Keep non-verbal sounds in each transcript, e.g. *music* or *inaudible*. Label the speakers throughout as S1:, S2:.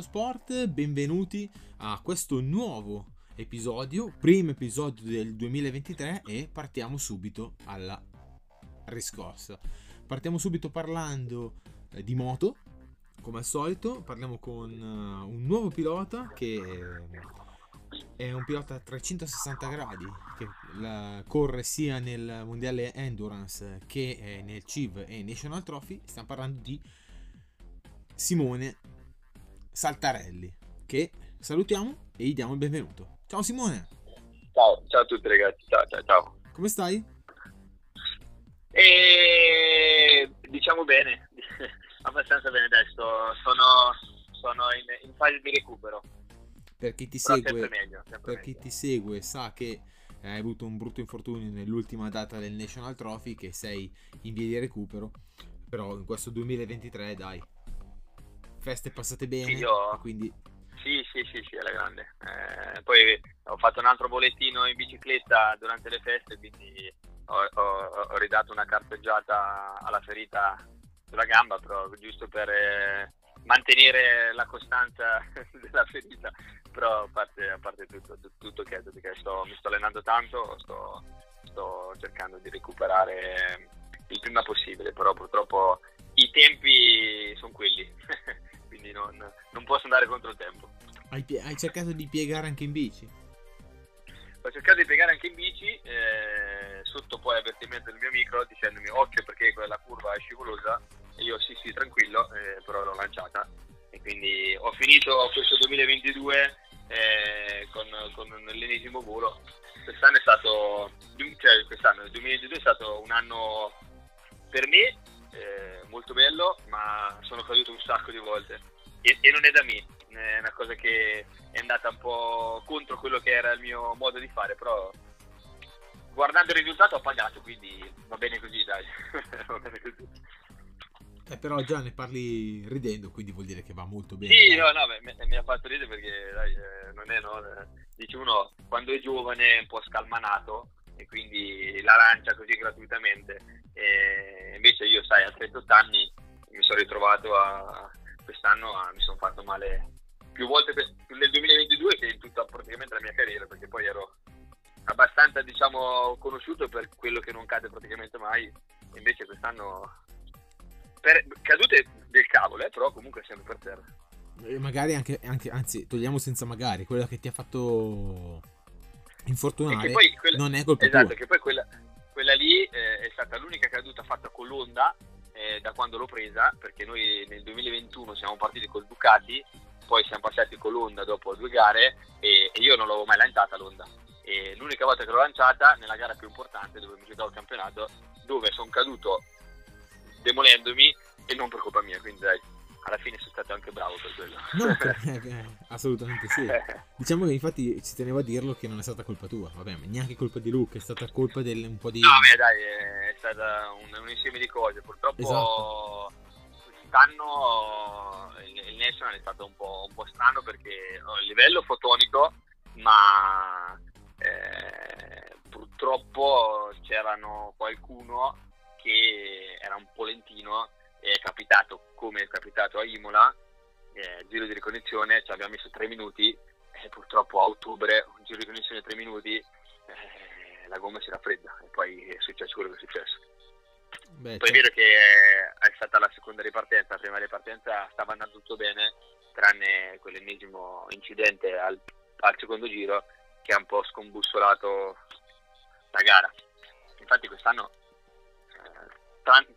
S1: Motorsport, benvenuti a questo nuovo episodio, primo episodio del 2023 e partiamo subito alla riscossa. Partiamo subito parlando eh, di moto, come al solito, parliamo con uh, un nuovo pilota che è un pilota a 360 gradi che corre sia nel mondiale Endurance che nel CIV e National Trophy. Stiamo parlando di Simone Saltarelli, che salutiamo e gli diamo il benvenuto. Ciao Simone!
S2: Ciao, ciao a tutti ragazzi, ciao ciao ciao.
S1: Come stai?
S2: E... Diciamo bene, *laughs* abbastanza bene adesso, sono, sono in, in, fase di recupero.
S1: Per chi ti segue, meglio, per meglio. chi ti segue sa che hai avuto un brutto infortunio nell'ultima data del National Trophy, che sei in via di recupero, però in questo 2023 dai, feste passate bene.
S2: Sì, io... quindi... sì, sì, sì, sì, alla grande. Eh, poi ho fatto un altro bollettino in bicicletta durante le feste, quindi ho, ho, ho ridato una carteggiata alla ferita sulla gamba, però giusto per eh, mantenere la costanza *laughs* della ferita. Però a parte, a parte tutto, tutto che perché sto, mi sto allenando tanto, sto, sto cercando di recuperare il prima possibile, però purtroppo i tempi sono quelli. *laughs* quindi non, non, posso andare contro il tempo.
S1: Hai, hai, cercato di piegare anche in bici?
S2: Ho cercato di piegare anche in bici, eh, sotto poi l'avvertimento del mio amico dicendomi occhio perché quella curva è scivolosa e io sì sì tranquillo, eh, però l'ho lanciata e quindi ho finito questo 2022 eh, con, con l'ennesimo volo. Quest'anno è stato, cioè quest'anno, il 2022 è stato un anno per me eh, molto bello, ma sono caduto un sacco di volte e, e, non è da me, è una cosa che è andata un po' contro quello che era il mio modo di fare, però guardando il risultato ho pagato, quindi va bene così, dai. *laughs* va bene così.
S1: Eh, però già ne parli ridendo, quindi vuol dire che va molto bene.
S2: Sì, no, no, mi, mi, ha fatto ridere perché dai, eh, non è, no, eh, dice uno quando è giovane è un po' scalmanato e quindi la lancia così gratuitamente. E invece io, sai, a 38 anni mi sono ritrovato a, quest'anno a, mi sono fatto male più volte per, nel 2022 che in tutta praticamente la mia carriera, perché poi ero abbastanza diciamo conosciuto per quello che non cade praticamente mai, invece quest'anno per cadute del cavolo, eh, però comunque sempre per terra.
S1: E magari anche, anche, anzi, togliamo senza magari, quella che ti ha fatto infortunare quella, non è colpa
S2: esatto,
S1: tua.
S2: che poi quella, quella lì eh, è stata l'unica caduta fatta con l'Onda eh, da quando l'ho presa, perché noi nel 2021 siamo partiti col Ducati, poi siamo passati con l'Onda dopo due gare e, e io non l'avevo mai lanciata l'Onda. E l'unica volta che l'ho lanciata nella gara più importante dove mi giocavo il campionato, dove sono caduto demolendomi e non per colpa mia, quindi dai, alla fine sono stato anche bravo per quello.
S1: No, *laughs* eh, eh, assolutamente sì. Diciamo che infatti ci tenevo a dirlo che non è stata colpa tua, vabbè, neanche colpa di Luke, è stata colpa del un po' di...
S2: No, beh dai, è stato un, un insieme di cose, purtroppo esatto. quest'anno il, il National è stato un po', un po', strano perché a livello fotonico, ma eh, purtroppo c'erano qualcuno che era un polentino è capitato come è capitato a Imola, eh, giro di ricognizione, ci abbiamo messo tre minuti e purtroppo a ottobre, un giro di ricognizione tre minuti, eh, la gomma si raffredda e poi è successo quello che è successo. Beh, poi è vero che è stata la seconda ripartenza, la prima ripartenza stava andando tutto bene, tranne quell'ennesimo incidente al, al secondo giro che ha un po' scombussolato la gara. Infatti quest'anno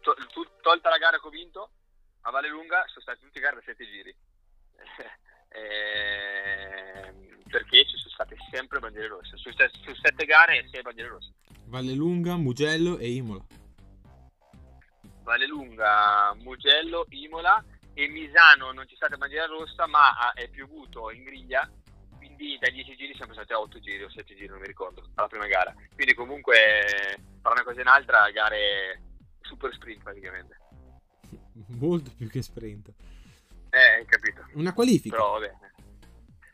S2: to, to, tolta la gara che ho vinto a Valle Lunga sono state tutte gare da 7 giri. *laughs* Eh, perché ci sono state sempre bandiere rosse. Su, su 7 gare 6 bandiere rosse.
S1: Valle Lunga, Mugello e Imola.
S2: Valle Lunga, Mugello, Imola e Misano non c'è stata bandiera rossa ma è piovuto in griglia quindi da 10 giri siamo stati a 8 giri o 7 giri non mi ricordo alla prima gara. Quindi comunque tra una cosa e un'altra gare super sprint praticamente. *laughs*
S1: Molto più che sprint.
S2: Eh, capito.
S1: Una qualifica.
S2: Però vabbè.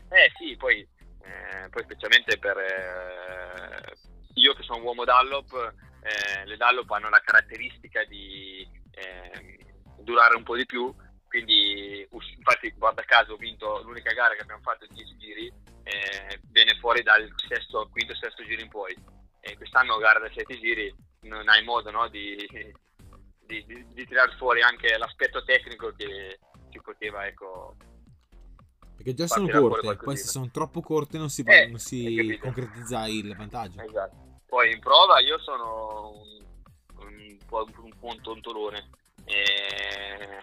S2: Eh sì, poi, eh, poi specialmente per eh, io che sono uomo Dallop, eh, le Dallop hanno la caratteristica di ehm, durare un po' di più, quindi infatti guarda caso ho vinto l'unica gara che abbiamo fatto in 10 giri, eh, viene fuori dal sesto, quinto, sesto giro in poi. E quest'anno gara da 7 giri non hai modo no, di, di, di, di tirare fuori anche l'aspetto tecnico che ci poteva ecco,
S1: perché già sono corte, poi se sono troppo corte non si, eh, non si concretizza il vantaggio.
S2: Esatto. Poi in prova io sono un, un, po' un, un tontolone e,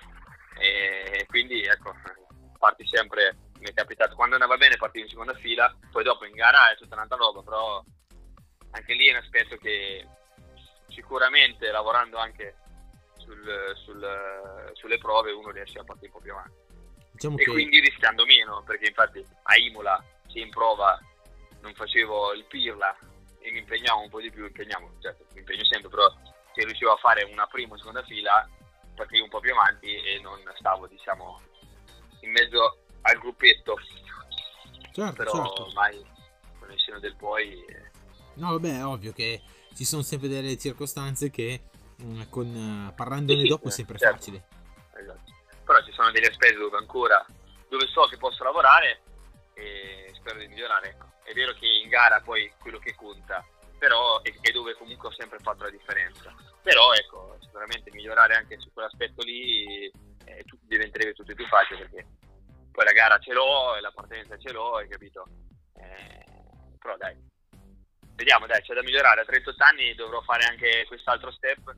S2: e, quindi ecco, parti sempre, mi è capitato, quando andava bene partivo in seconda fila, poi dopo in gara è tutta un'altra roba, però anche lì è un aspetto che sicuramente lavorando anche sul, sul, sulle prove uno riesce a partire un po' più avanti. Diciamo e che... quindi rischiando meno, perché infatti a Imola, se in prova non facevo il pirla e mi impegnavo un po' di più, impegnavo, certo, mi impegno sempre, però se riuscivo a fare una prima o seconda fila partivo un po' più avanti e non stavo, diciamo, in mezzo al gruppetto.
S1: Certo,
S2: però
S1: certo.
S2: mai con il seno del poi... Eh.
S1: No, vabbè, è ovvio che ci sono sempre delle circostanze che mm, con, uh, parlandone sì, dopo è sempre certo. facile.
S2: Esatto. Però ci sono degli aspetti dove ancora, dove so che posso lavorare e spero di migliorare. Ecco. È vero che in gara poi quello che conta, però è, è dove comunque ho sempre fatto la differenza. Però ecco, sicuramente migliorare anche su quell'aspetto lì eh, diventerebbe tutto più facile perché poi la gara ce l'ho e la partenza ce l'ho, hai capito? Eh, però dai, vediamo dai, c'è da migliorare. A 38 anni dovrò fare anche quest'altro step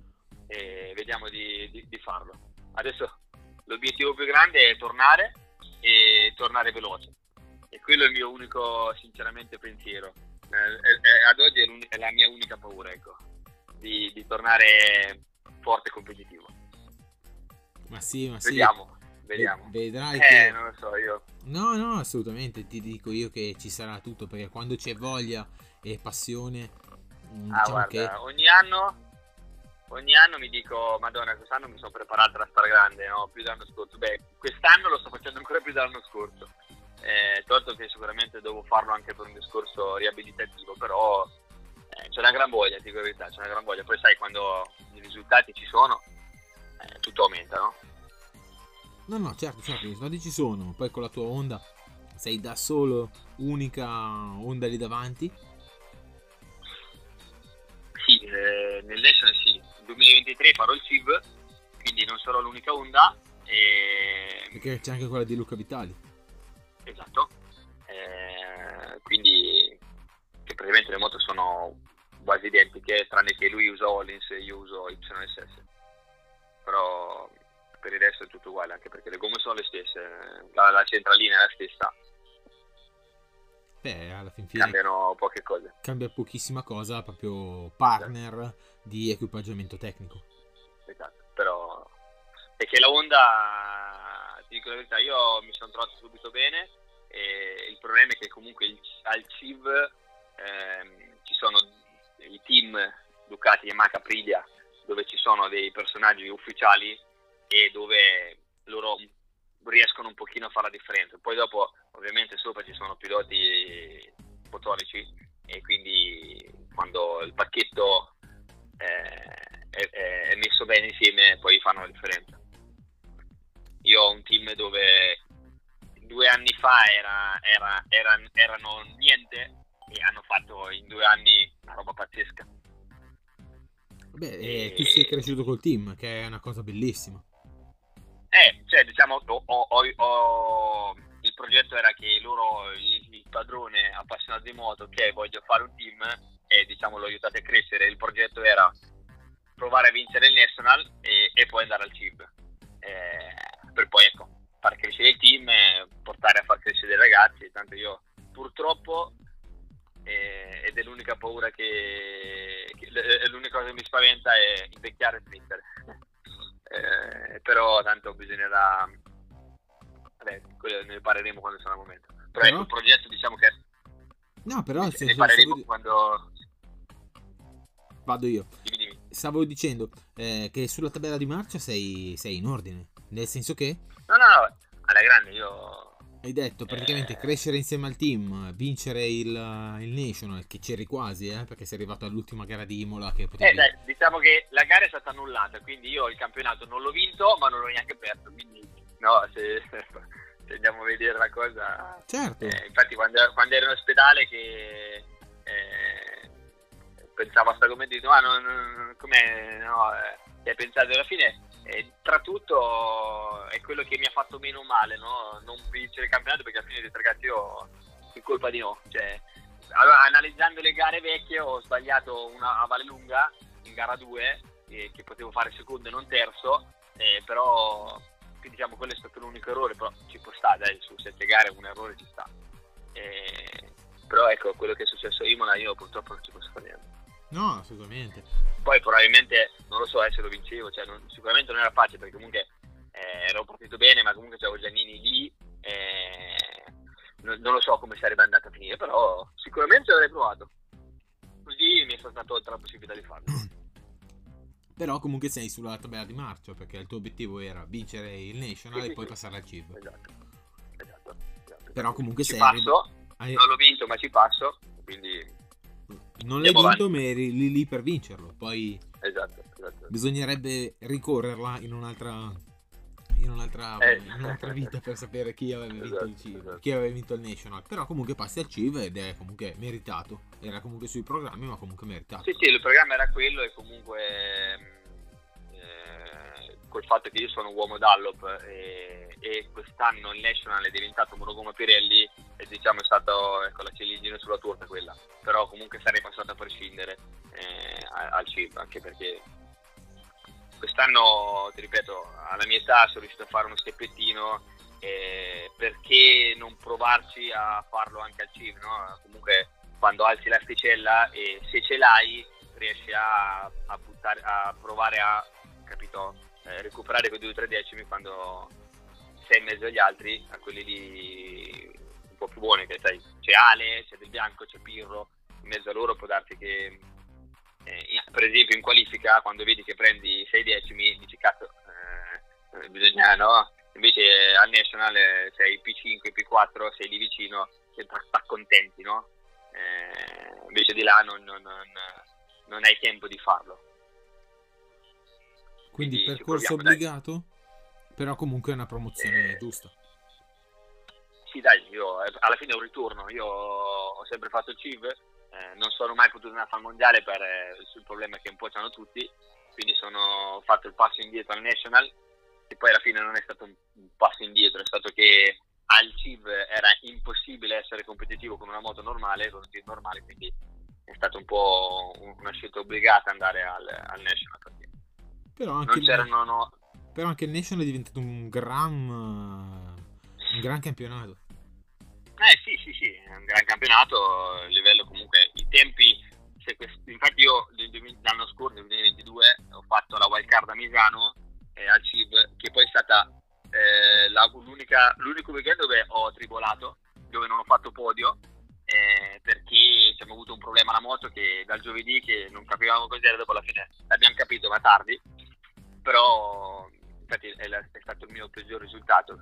S2: e vediamo di, di, di farlo. Adesso l'obiettivo più grande è tornare e tornare veloce. E quello è il mio unico, sinceramente, pensiero. Eh, è, ad oggi è, è, la mia unica paura, ecco, di, di, tornare forte e competitivo.
S1: Ma sì, ma
S2: sì. Vediamo, vediamo.
S1: Vedrai
S2: eh,
S1: che...
S2: non lo so, io...
S1: No, no, assolutamente, ti dico io che ci sarà tutto, perché quando c'è voglia e passione...
S2: Mm, ah, diciamo guarda, che... ogni anno ogni anno mi dico, Madonna, quest'anno mi sono preparato a star grande, no? più dell'anno scorso. Beh, quest'anno lo sto facendo ancora più dell'anno scorso. Eh, tolto che sicuramente devo farlo anche per un discorso riabilitativo, però eh, c'è una gran voglia, ti dico la verità, c'è una gran voglia. Poi sai, quando i risultati ci sono, eh, tutto aumenta, no?
S1: No, no, certo, certo, i risultati ci sono. Poi con la tua onda sei da solo, unica onda lì davanti.
S2: Nel National sì, 2023 farò il CIV, quindi non sarò l'unica onda. E...
S1: Perché c'è anche quella di Luca Vitali.
S2: Esatto. Eh, quindi che praticamente le moto sono quasi identiche, tranne che lui usa Hollins e io uso YSS. Però per il resto è tutto uguale, anche perché le gomme sono le stesse, la, la centralina è la stessa.
S1: Beh, alla fin fine
S2: cambiano poche cose.
S1: Cambia pochissima cosa, proprio partner. Esatto di equipaggiamento tecnico.
S2: Esatto, però è che la Honda, ti dico la verità, io mi sono trovato subito bene e il problema è che comunque il, al CIV ehm, ci sono i team Ducati, Yamaha, Aprilia dove ci sono dei personaggi ufficiali e dove loro riescono un pochino a fare la differenza. Poi dopo ovviamente sopra ci sono piloti fotonici e quindi quando il pacchetto eh, è, è, messo bene insieme poi fanno la differenza. Io ho un team dove due anni fa era, era, era, erano niente e hanno fatto in due anni una roba pazzesca.
S1: Beh, e... tu sei cresciuto col team, che è una cosa bellissima.
S2: Eh, cioè, diciamo, ho, ho, ho, il progetto era che loro, il, il padrone appassionato di moto, ok, voglio fare un team, e diciamo l'ho aiutato a crescere. Il progetto era provare a vincere il National e, e poi andare al CIB. Eh, per poi ecco, far crescere il team portare a far crescere i ragazzi. Tanto io purtroppo, eh, ed è l'unica paura che, che, l'unica cosa che mi spaventa è invecchiare e smettere. *laughs* eh, però tanto bisognerà... Vabbè, ne parleremo quando sarà il momento. Però, però... ecco, il progetto diciamo che...
S1: No, però...
S2: Ne, ne parleremo quando
S1: Vado io. Stavo dicendo eh, che sulla tabella di marcia sei, sei, in ordine. Nel senso che.
S2: No, no, no. Alla grande io.
S1: Hai detto praticamente eh... crescere insieme al team, vincere il, il National, che c'eri quasi, eh, perché sei arrivato all'ultima gara di Imola. Che potevi...
S2: eh, dai, diciamo che la gara è stata annullata, quindi io il campionato non l'ho vinto, ma non l'ho neanche perso. Quindi, no, se, *laughs* se andiamo a vedere la cosa.
S1: Certo.
S2: Eh, infatti, quando, quando, ero in ospedale, che eh, pensavo a questo argomento, dico, ah, non, non, com'è, no, eh, hai pensato alla fine. Eh, tra tutto è quello che mi ha fatto meno male, no? non vincere il campionato perché alla fine ho detto ragazzi io è colpa di no. Cioè, allora, analizzando le gare vecchie ho sbagliato una a Vallelunga in gara 2 eh, che potevo fare secondo e non terzo, eh, però diciamo quello è stato l'unico errore, però ci può stare, dai, su sette gare un errore ci sta. Eh, però ecco, quello che è successo a Imola io purtroppo non ci posso fare niente.
S1: No, assolutamente.
S2: Poi probabilmente, non lo so eh, se lo vincevo, cioè, non, sicuramente non era facile perché comunque eh, ero partito bene, ma comunque c'avevo Giannini lì, eh, non, non, lo so come sarebbe andata a finire, però sicuramente l'avrei provato. Così mi è stata tolta la possibilità di farlo. *clears throat*
S1: Però comunque sei sulla tabella di marcia perché il tuo obiettivo era vincere il National sì, e poi sì. passare al CIV.
S2: Esatto. esatto. esatto.
S1: Però comunque
S2: ci
S1: sei...
S2: Passo, hai... non l'ho vinto ma ci passo, quindi...
S1: Non l'hai vinto avanti. ma eri lì, lì per vincerlo, poi...
S2: Esatto, esatto.
S1: Bisognerebbe ricorrerla in un'altra in un'altra, eh. in un'altra, vita per sapere chi aveva vinto esatto, il esatto. chi aveva vinto il National. Però comunque passi al CIV ed è comunque meritato. Era comunque sui programmi, ma comunque meritato.
S2: Sì, sì, il programma era quello e comunque eh, col fatto che io sono uomo Dallop e, e, quest'anno il National è diventato monogoma Pirelli e diciamo è stato ecco, la ciliegina sulla torta quella. Però comunque sarei passato a prescindere eh, al CIV, anche perché quest'anno, ti ripeto, alla mia età sono riuscito a fare uno steppettino, eh, perché non provarci a farlo anche al CIV, no? Comunque quando alzi l'asticella e se ce l'hai riesci a, a, buttare, a provare a capito, eh, recuperare quei 2-3 decimi quando sei in mezzo agli altri, a quelli lì po' più buoni, che sai, c'è Ale, c'è Del Bianco, c'è Pirro, in mezzo a loro può darti che eh, per esempio in qualifica quando vedi che prendi 6 decimi dici cazzo eh, eh bisogna no? Invece al National eh, sei P5 P4 sei lì vicino e sta contenti no? Eh, invece di là non, non, non, non, hai tempo di farlo.
S1: Quindi, quindi percorso obbligato dai. però comunque è una promozione
S2: eh,
S1: giusta
S2: sì dai io alla fine è un ritorno io ho sempre fatto il CIV eh, non sono mai potuto andare al mondiale per eh, sul problema che un po' hanno tutti, quindi sono fatto il passo indietro al National e poi alla fine non è stato un, un passo indietro, è stato che al CIV era impossibile essere competitivo con una moto normale, con un CIV normale, quindi è stata un po' una scelta obbligata andare al, al National.
S1: Però anche, il, no... però anche il National è diventato un gran, un gran campionato.
S2: Eh sì, sì, sì, è un gran campionato, a livello comunque, i tempi, questi, infatti io l'anno scorso, nel 2022, ho fatto la wild card a Misano eh, al CIV, che poi è stata eh, la, l'unico weekend dove ho tribolato, dove non ho fatto podio, eh, perché abbiamo avuto un problema alla moto che dal giovedì che non capivamo cos'era, dopo alla fine l'abbiamo capito ma tardi, però infatti è, è stato il mio peggior risultato, ho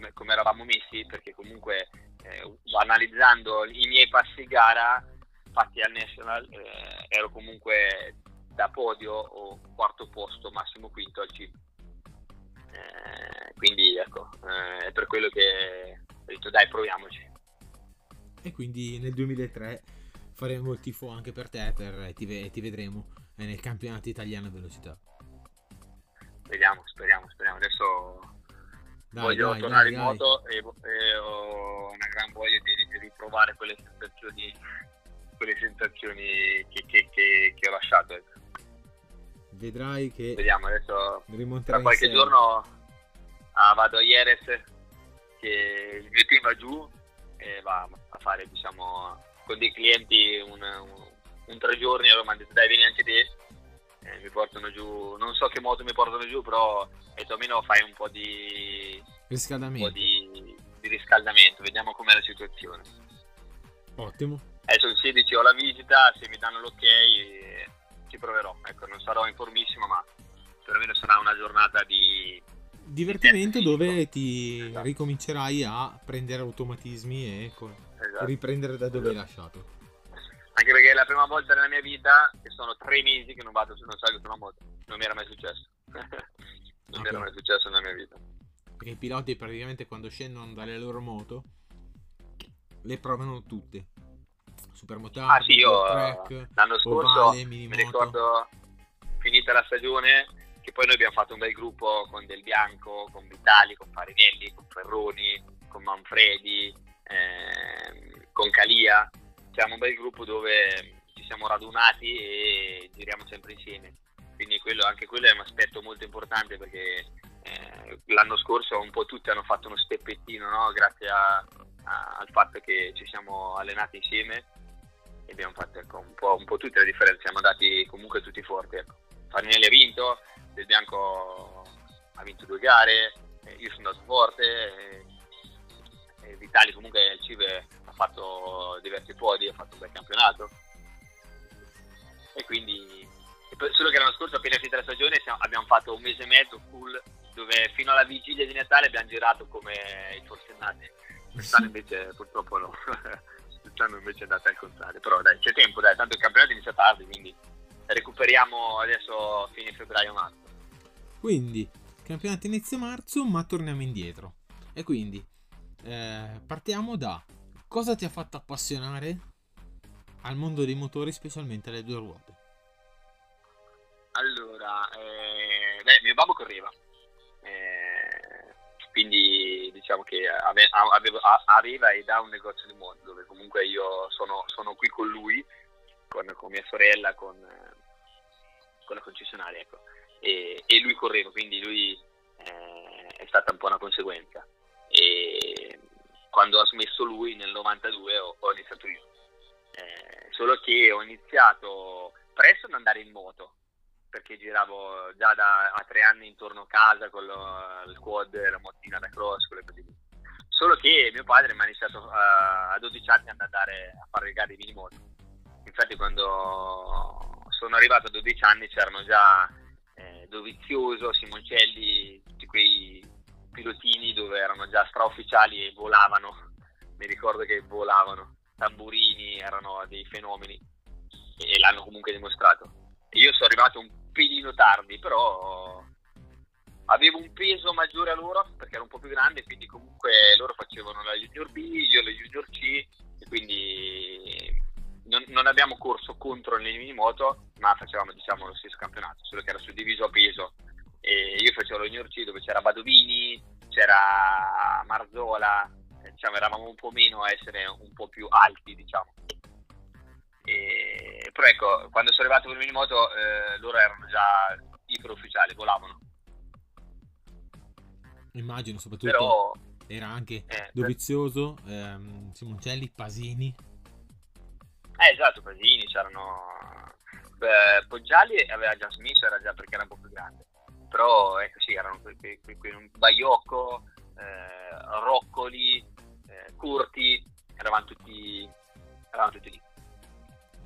S2: come, come, eravamo messi perché comunque eh, analizzando i miei passi gara fatti al National eh, ero comunque da podio o quarto posto massimo quinto al CIV eh, quindi ecco eh, è per quello che ho detto dai proviamoci
S1: e quindi nel 2003 faremo il tifo anche per te per, ti, ti vedremo nel campionato italiano a velocità.
S2: Vediamo, speriamo, speriamo. Adesso dai, voglio dai, tornare dai, in moto e, e, ho una gran voglia di, riprovare quelle sensazioni, quelle sensazioni che, che, che, che ho lasciato. Ecco.
S1: Vedrai che
S2: Vediamo, adesso tra qualche insieme. giorno ah, vado a Ieres che il mio team va giù e va a fare diciamo con dei clienti un, un un tre giorni allora mi hanno detto dai vieni anche te eh, mi portano giù non so che moto mi portano giù però detto, almeno fai un po' di
S1: riscaldamento
S2: po' di, di riscaldamento vediamo com'è la situazione
S1: ottimo
S2: adesso il 16 ho la visita se mi danno l'ok eh, ci proverò ecco non sarò informissimo ma perlomeno sarà una giornata di
S1: divertimento dove ti esatto. ricomincerai a prendere automatismi e esatto. riprendere da dove esatto. hai lasciato
S2: Anche perché è la prima volta nella mia vita che sono tre mesi che non vado non salgo su una moto. Non mi era mai successo. *laughs* non okay. mi era mai successo nella mia vita.
S1: Perché i piloti praticamente quando scendono dalle loro moto le provano tutte. Supermotardi,
S2: ah, sì, io track, l'anno scorso ovale, mi ricordo finita la stagione che poi noi abbiamo fatto un bel gruppo con Del Bianco, con Vitali, con Farinelli, con Ferroni, con Manfredi, eh, con Calia. Siamo un bel gruppo dove ci siamo radunati e giriamo sempre insieme. Quindi quello, anche quello è un aspetto molto importante perché eh, l'anno scorso un po' tutti hanno fatto uno steppettino no? grazie a, a, al fatto che ci siamo allenati insieme e abbiamo fatto ecco, un, po', un po' tutte le differenze, siamo andati comunque tutti forti. Ecco. Farinelli ha vinto, Del Bianco ha vinto due gare, io sono andato forte, e, e Vitali comunque il Cive fatto diversi podi, ha fatto un bel campionato e quindi solo che l'anno scorso appena finita la stagione abbiamo fatto un mese e mezzo full dove fino alla vigilia di Natale abbiamo girato come i forsennati quest'anno invece purtroppo no *laughs* quest'anno invece è andata al contrario però dai c'è tempo dai tanto il campionato inizia tardi quindi recuperiamo adesso fine febbraio-marzo.
S1: Quindi, campionato inizio marzo, ma torniamo indietro. E quindi, eh, partiamo da cosa ti ha fatto appassionare al mondo dei motori, specialmente alle due ruote?
S2: Allora, eh, beh, mio babbo correva, eh, quindi diciamo che ave, avevo, aveva ed ha un negozio di moto dove comunque io sono, sono qui con lui con, con mia sorella, con, con la concessionaria, ecco. e, e, lui correva, quindi lui eh, è stata un po' una conseguenza. E quando ha smesso lui nel 92 ho, ho iniziato io. Eh, solo che ho iniziato presto ad andare in moto, perché giravo già da a tre anni intorno a casa con lo, il quad, la motina da cross, quelle cose lì. Solo che mio padre mi ha iniziato a, a 12 anni ad andare a fare le gare di minimoto infatti quando sono arrivato a 12 anni c'erano già eh, Dovizioso, Simoncelli, pilotini dove erano già straufficiali e volavano, mi ricordo che volavano, tamburini erano dei fenomeni e, l'hanno comunque dimostrato. Io sono arrivato un pelino tardi, però avevo un peso maggiore a loro perché ero un po' più grande, quindi comunque loro facevano la Junior B, io la Junior C, e quindi non, non, abbiamo corso contro le minimoto, ma facevamo diciamo, lo stesso campionato, solo che era suddiviso a peso. E io facevo lo Junior C dove c'era Badovini, c'era Marzola, diciamo, eravamo un po' meno a essere un po' più alti, diciamo. E, però ecco, quando sono arrivato con il minimoto eh, loro erano già iper ufficiali, volavano.
S1: Immagino, soprattutto però, era anche eh, Dovizioso, ehm, Simoncelli, Pasini
S2: eh, esatto, Pasini, c'erano... Beh, Poggiali aveva già smesso, era già perché era un po' più grande. Però, ecco sì, erano quei, quei, quei, quei Baiocco, eh, Roccoli, eh, Curti, eravamo tutti, eravamo tutti lì.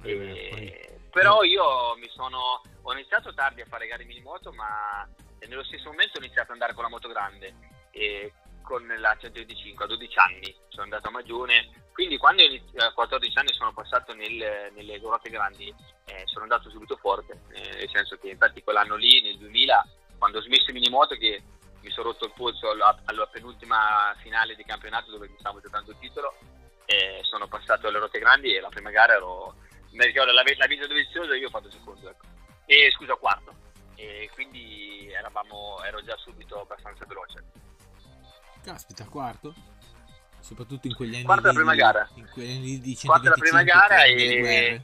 S2: E, però io mi sono ho iniziato tardi a fare gare minimoto ma nello stesso momento ho iniziato ad andare con la moto grande e con la 125 a 12 anni sono andato a Magione quindi quando a 14 anni sono passato nel, nelle ruote grandi eh, sono andato subito forte, eh, nel senso che infatti quell'anno lì, nel 2000, quando ho smesso in minimoto che mi sono rotto il polso alla, alla, penultima finale di campionato dove mi stavo giocando il titolo, sono passato alle ruote grandi e la prima gara ero, mi ricordo la, la vita doviziosa io ho fatto secondo, ecco. e scusa quarto, e quindi eravamo, ero già subito abbastanza veloce.
S1: Caspita, quarto? soprattutto in quegli anni
S2: quarta la prima gara
S1: in quegli anni di
S2: quarta la prima gara e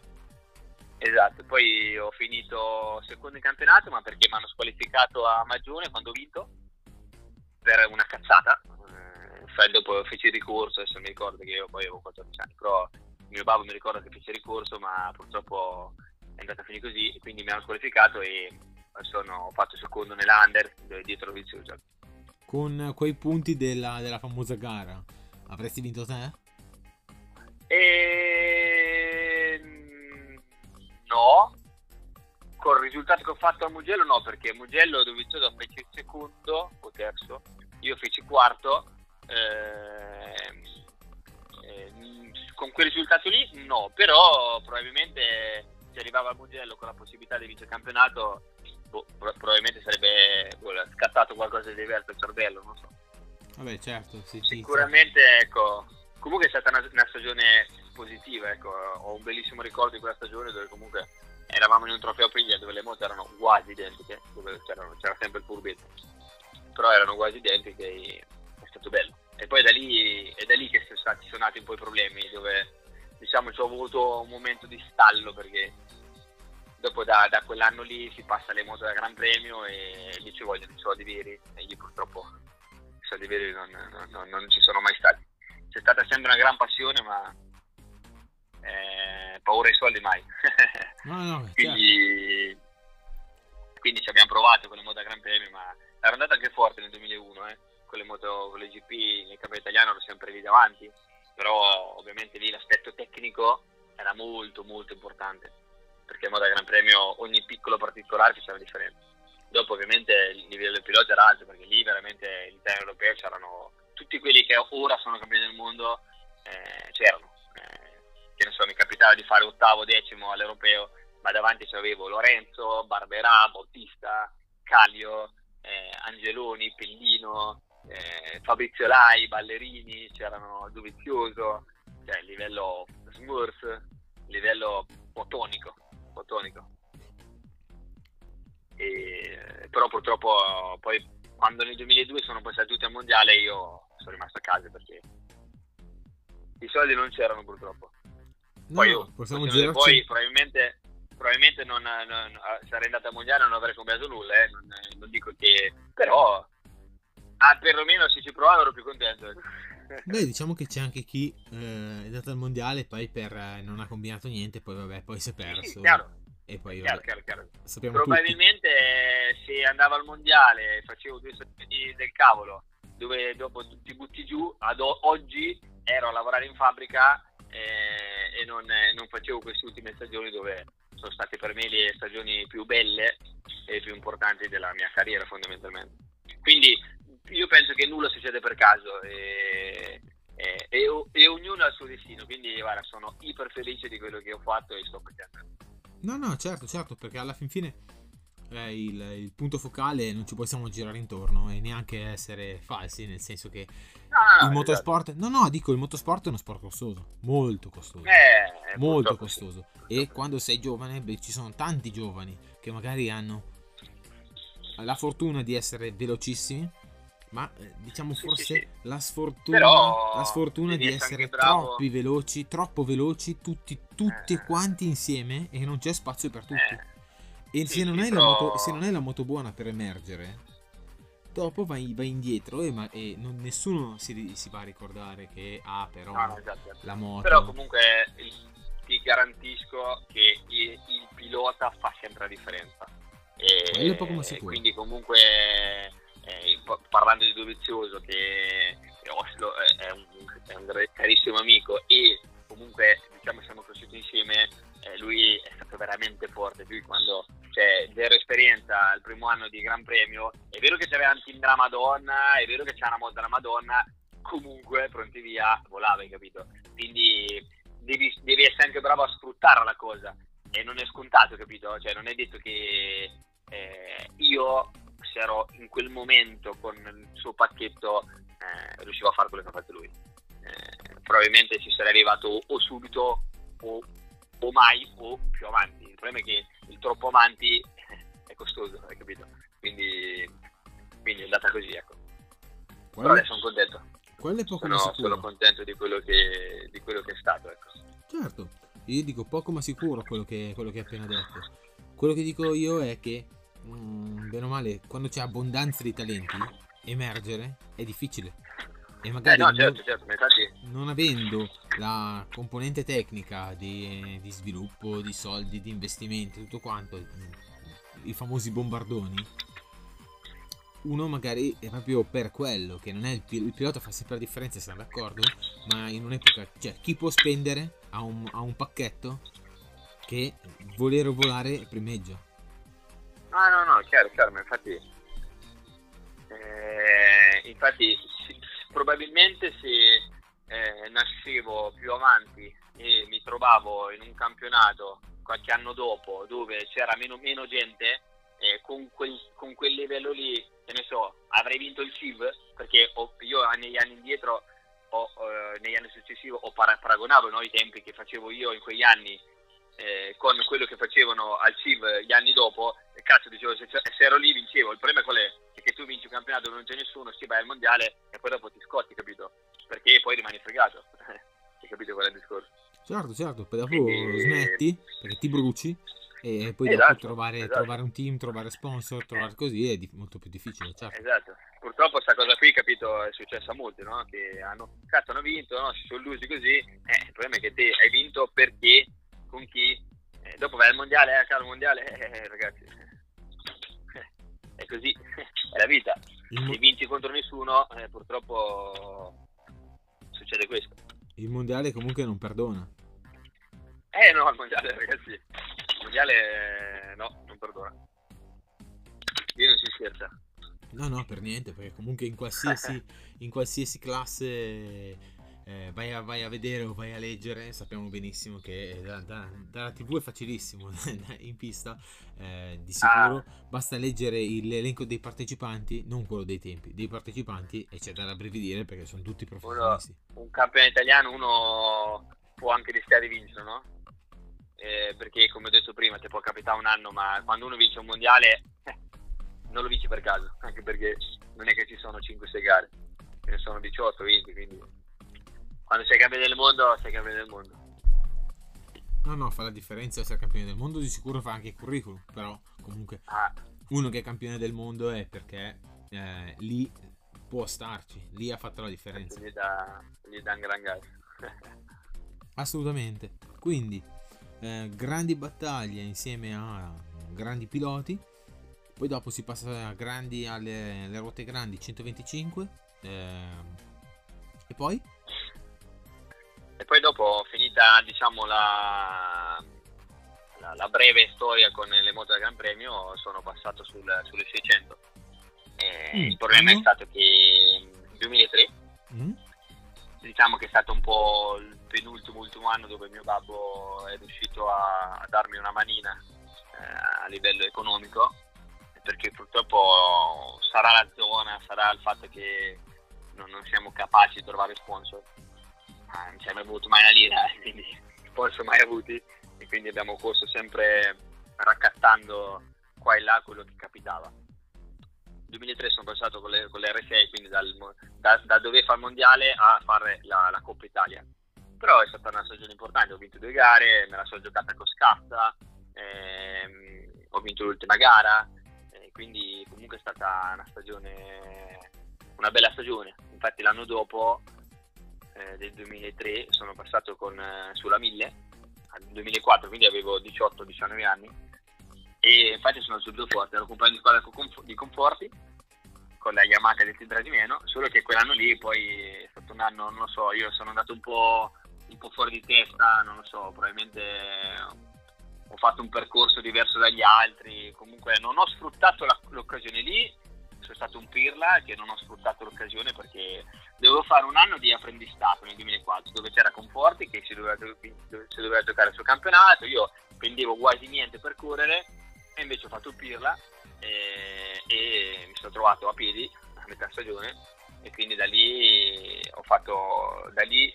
S2: esatto poi ho finito secondo in campionato ma perché mi hanno squalificato a Magione quando ho vinto per una cazzata eh, dopo feci il ricorso adesso mi ricordo che io poi avevo 14 anni però mio babbo mi ricorda che fece il ricorso ma purtroppo è andata a finire così quindi mi hanno squalificato e sono fatto secondo nell'under dietro Viziosa
S1: con quei punti della, della famosa gara Avresti vinto te?
S2: E... No, con il risultato che ho fatto a Mugello no, perché Mugello Dovizioso fece secondo o terzo, io feci quarto. Eh, eh, con quel risultato lì no, però probabilmente se arrivava al Mugello con la possibilità di vincere il campionato, boh, probabilmente sarebbe boh, scattato qualcosa di diverso al cervello, non so.
S1: Vabbè, certo, sì,
S2: Sicuramente, ecco, comunque è stata una, una, stagione positiva, ecco, ho un bellissimo ricordo di quella stagione dove comunque eravamo in un trofeo Piglia dove le moto erano quasi identiche, dove c'era sempre il furbetto, però erano quasi identiche e è stato bello. E poi da lì, è da lì che sono stati, sono nati un po' i problemi, dove diciamo ci ho avuto un momento di stallo perché dopo da, da quell'anno lì si passa alle moto da Gran Premio e lì ci vogliono i soldi veri e lì purtroppo i soldi veri non, non, non, non ci sono mai stati. C'è stata sempre una gran passione ma eh, paura ai soldi mai. *laughs*
S1: no, no,
S2: certo. quindi, quindi ci abbiamo provato con le moto da Gran Premio ma era andata anche forte nel 2001 eh. con le moto con le GP nel campionato italiano ero sempre lì davanti però ovviamente lì l'aspetto tecnico era molto molto importante perché in modo Gran Premio ogni piccolo particolare faceva la differenza dopo ovviamente il livello del pilota era alto perché lì veramente l'Italia europea c'erano tutti quelli che ora sono campioni del mondo eh, c'erano che ne so mi capitava di fare ottavo decimo all'europeo ma davanti c'avevo Lorenzo, Barberà, Bautista, Calio, eh, Angeloni, Pellino, eh, Fabrizio Lai, Ballerini, c'erano Dovizioso, cioè livello Smurf, livello fotonico. fotonico. E, però purtroppo poi quando nel 2002 sono passati tutti al mondiale io sono rimasto a casa perché i soldi non c'erano purtroppo.
S1: No, poi io, possiamo girarci...
S2: poi probabilmente, probabilmente non, non, sarei andato al mondiale e non avrei cambiato nulla, eh. non, non, dico che... però Ah, perlomeno se ci provavo ero più contento.
S1: Beh, diciamo che c'è anche chi eh, è andato al mondiale poi per, eh, non ha combinato niente, poi vabbè, poi si è perso. Sì,
S2: chiaro.
S1: E poi
S2: chiaro, chiaro, chiaro. Probabilmente tutti. se andavo al mondiale e facevo due stagioni del cavolo, dove dopo ti butti giù, ad oggi ero a lavorare in fabbrica eh, e non, eh, non facevo queste ultime stagioni dove sono state per me le stagioni più belle e più importanti della mia carriera fondamentalmente. Quindi io penso che nulla succede per caso e, e, e, e, ognuno ha il suo destino, quindi guarda, sono iper felice di quello che ho fatto e sto contento.
S1: No, no, certo, certo, perché alla fin fine eh, il, il, punto focale non ci possiamo girare intorno e neanche essere falsi, nel senso che
S2: no,
S1: il motorsport... Esatto. No, no, dico, il motorsport è uno sport costoso, molto costoso.
S2: Eh,
S1: molto costoso. Sì. E quando sei giovane, beh, ci sono tanti giovani che magari hanno la fortuna di essere velocissimi ma eh, diciamo forse sì, sì, la sfortuna, la sfortuna di essere troppi veloci, troppo veloci, tutti, tutti eh. quanti insieme e non c'è spazio per tutti. Eh. E se, non però... moto, se, non hai la moto buona per emergere, dopo vai, vai indietro e, ma, e non, nessuno si, si, va a ricordare che ha ah, però no, no, esatto. la moto.
S2: Però comunque ti garantisco che il, il pilota fa sempre la differenza. E,
S1: sicuro.
S2: Quindi comunque eh, parlando di Dovizioso che Oslo è un, è un carissimo amico e comunque diciamo siamo cresciuti insieme eh, lui è stato veramente forte lui quando c'è zero esperienza al primo anno di Gran Premio è vero che c'aveva un team della Madonna è vero che c'è una moto della Madonna comunque pronti via volava hai capito quindi devi, devi essere anche bravo a sfruttare la cosa e non è scontato capito cioè non è detto che eh, io se ero in quel momento con il suo pacchetto eh, riuscivo a fare quello che ha fatto lui. Eh, probabilmente ci sarei arrivato o subito o, o, mai o più avanti. Il problema è che il troppo avanti *laughs* è costoso, hai capito? Quindi, quindi è andata così, ecco. Quello, Però sono contento.
S1: Quello è poco
S2: sono,
S1: ma sicuro.
S2: Sono contento di quello che, di quello che è stato, ecco.
S1: Certo, io dico poco ma sicuro quello che, quello che hai appena detto. Quello che dico io è che mm, bene o male, quando c'è abbondanza di talenti, emergere è difficile. E magari
S2: eh no, certo, certo, infatti...
S1: non avendo la componente tecnica di, di, sviluppo, di soldi, di investimenti, tutto quanto, i famosi bombardoni, uno magari è proprio per quello, che non è il, il pilota fa sempre la differenza, siamo d'accordo, ma in un'epoca, cioè chi può spendere ha un, ha un pacchetto che voler volare primeggia.
S2: Ah, no, no, chiaro, chiaro, ma infatti, eh, infatti probabilmente se, eh, nascevo più avanti e mi trovavo in un campionato qualche anno dopo dove c'era meno, meno gente, eh, con, quel, con, quel, livello lì, che ne so, avrei vinto il CIV perché ho, io negli anni indietro, ho, eh, negli anni successivi, ho paragonato no, i tempi che facevo io in quegli anni eh, con quello che facevano al CIV gli anni dopo, e cazzo dicevo, se, se, ero lì vincevo, il problema qual è? È che tu vinci un campionato dove non c'è nessuno, si vai al mondiale e poi dopo ti scotti, capito? Perché poi rimani fregato, *laughs* hai capito qual è il discorso?
S1: Certo, certo, poi dopo Quindi... smetti, perché ti bruci, e poi esatto, trovare, esatto. trovare, un team, trovare sponsor, trovare così è di- molto più difficile, certo.
S2: Esatto, purtroppo questa cosa qui, capito, è successa a molti, no? Che hanno, cazzo, hanno vinto, no? Si sono illusi così, eh, il problema è che te hai vinto perché con chi, eh, dopo vai al mondiale, eh, caro mondiale, eh, eh ragazzi, *laughs* è così, *laughs* è la vita. Se vinci contro nessuno, eh, purtroppo succede questo.
S1: Il mondiale comunque non perdona.
S2: Eh no, il mondiale ragazzi, il mondiale no, non perdona. Io non si scherza.
S1: No, no, per niente, perché comunque in qualsiasi, *laughs* in qualsiasi classe eh, vai, a, vai, a, vedere o vai a leggere, sappiamo benissimo che da, da, dalla TV è facilissimo *laughs* in pista, eh, di sicuro ah. basta leggere l'elenco dei partecipanti, non quello dei tempi, dei partecipanti e c'è da rabbrividire perché sono tutti professionisti.
S2: Uno, un campione italiano uno può anche rischiare di vincere, no? Eh, perché come ho detto prima ti può capitare un anno, ma quando uno vince un mondiale eh, non lo vinci per caso, *laughs* anche perché non è che ci sono 5-6 gare, ce ne sono 18, 20, quindi quando sei campione del mondo, sei campione del mondo.
S1: No, no, fa la differenza essere campione del mondo, di sicuro fa anche il curriculum, però comunque ah. uno che è campione del mondo è perché eh, lì può starci, lì ha fatto la differenza.
S2: Gli dà, gli dà un gran gas. *laughs*
S1: Assolutamente. Quindi, eh, grandi battaglie insieme a grandi piloti, poi dopo si passa a grandi, alle, alle ruote grandi 125, eh, e poi?
S2: E dopo, finita diciamo la, la, la breve storia con le moto del Gran Premio, sono passato sul, sulle 600. Mm, il problema anno? è stato che nel 2003, mm. diciamo che è stato un po' il penultimo ultimo anno dove mio babbo è riuscito a, a darmi una manina eh, a livello economico, perché purtroppo sarà la zona, sarà il fatto che non, non siamo capaci di trovare sponsor non ci abbiamo avuto mai una lira, *laughs* quindi sponsor mai avuti e quindi abbiamo corso sempre raccattando qua e là quello che capitava. Nel 2003 sono passato con le, con le R6, quindi dal, da, da, dove fare il mondiale a fare la, la, Coppa Italia. Però è stata una stagione importante, ho vinto due gare, me la sono giocata con Scazza, ehm, ho vinto l'ultima gara, eh, quindi comunque è stata una stagione, una bella stagione. Infatti l'anno dopo eh, del 2003 sono passato con, eh, sulla 1000 nel 2004 quindi avevo 18-19 anni. E infatti sono subito forte ero compagno di squadra di conforti con la Yamaha del Tindra di meno solo che quell'anno lì poi è stato un anno non lo so io sono andato un po', un po fuori di testa non lo so probabilmente ho fatto un percorso diverso dagli altri comunque non ho sfruttato la, l'occasione lì sono stato un pirla che non ho sfruttato l'occasione perché dovevo fare un anno di apprendistato nel 2004 dove c'era Conforti che si doveva, si doveva giocare suo campionato, io spendevo quasi niente per correre e invece ho fatto pirla e, e mi sono trovato a piedi a metà stagione e quindi da lì ho fatto da lì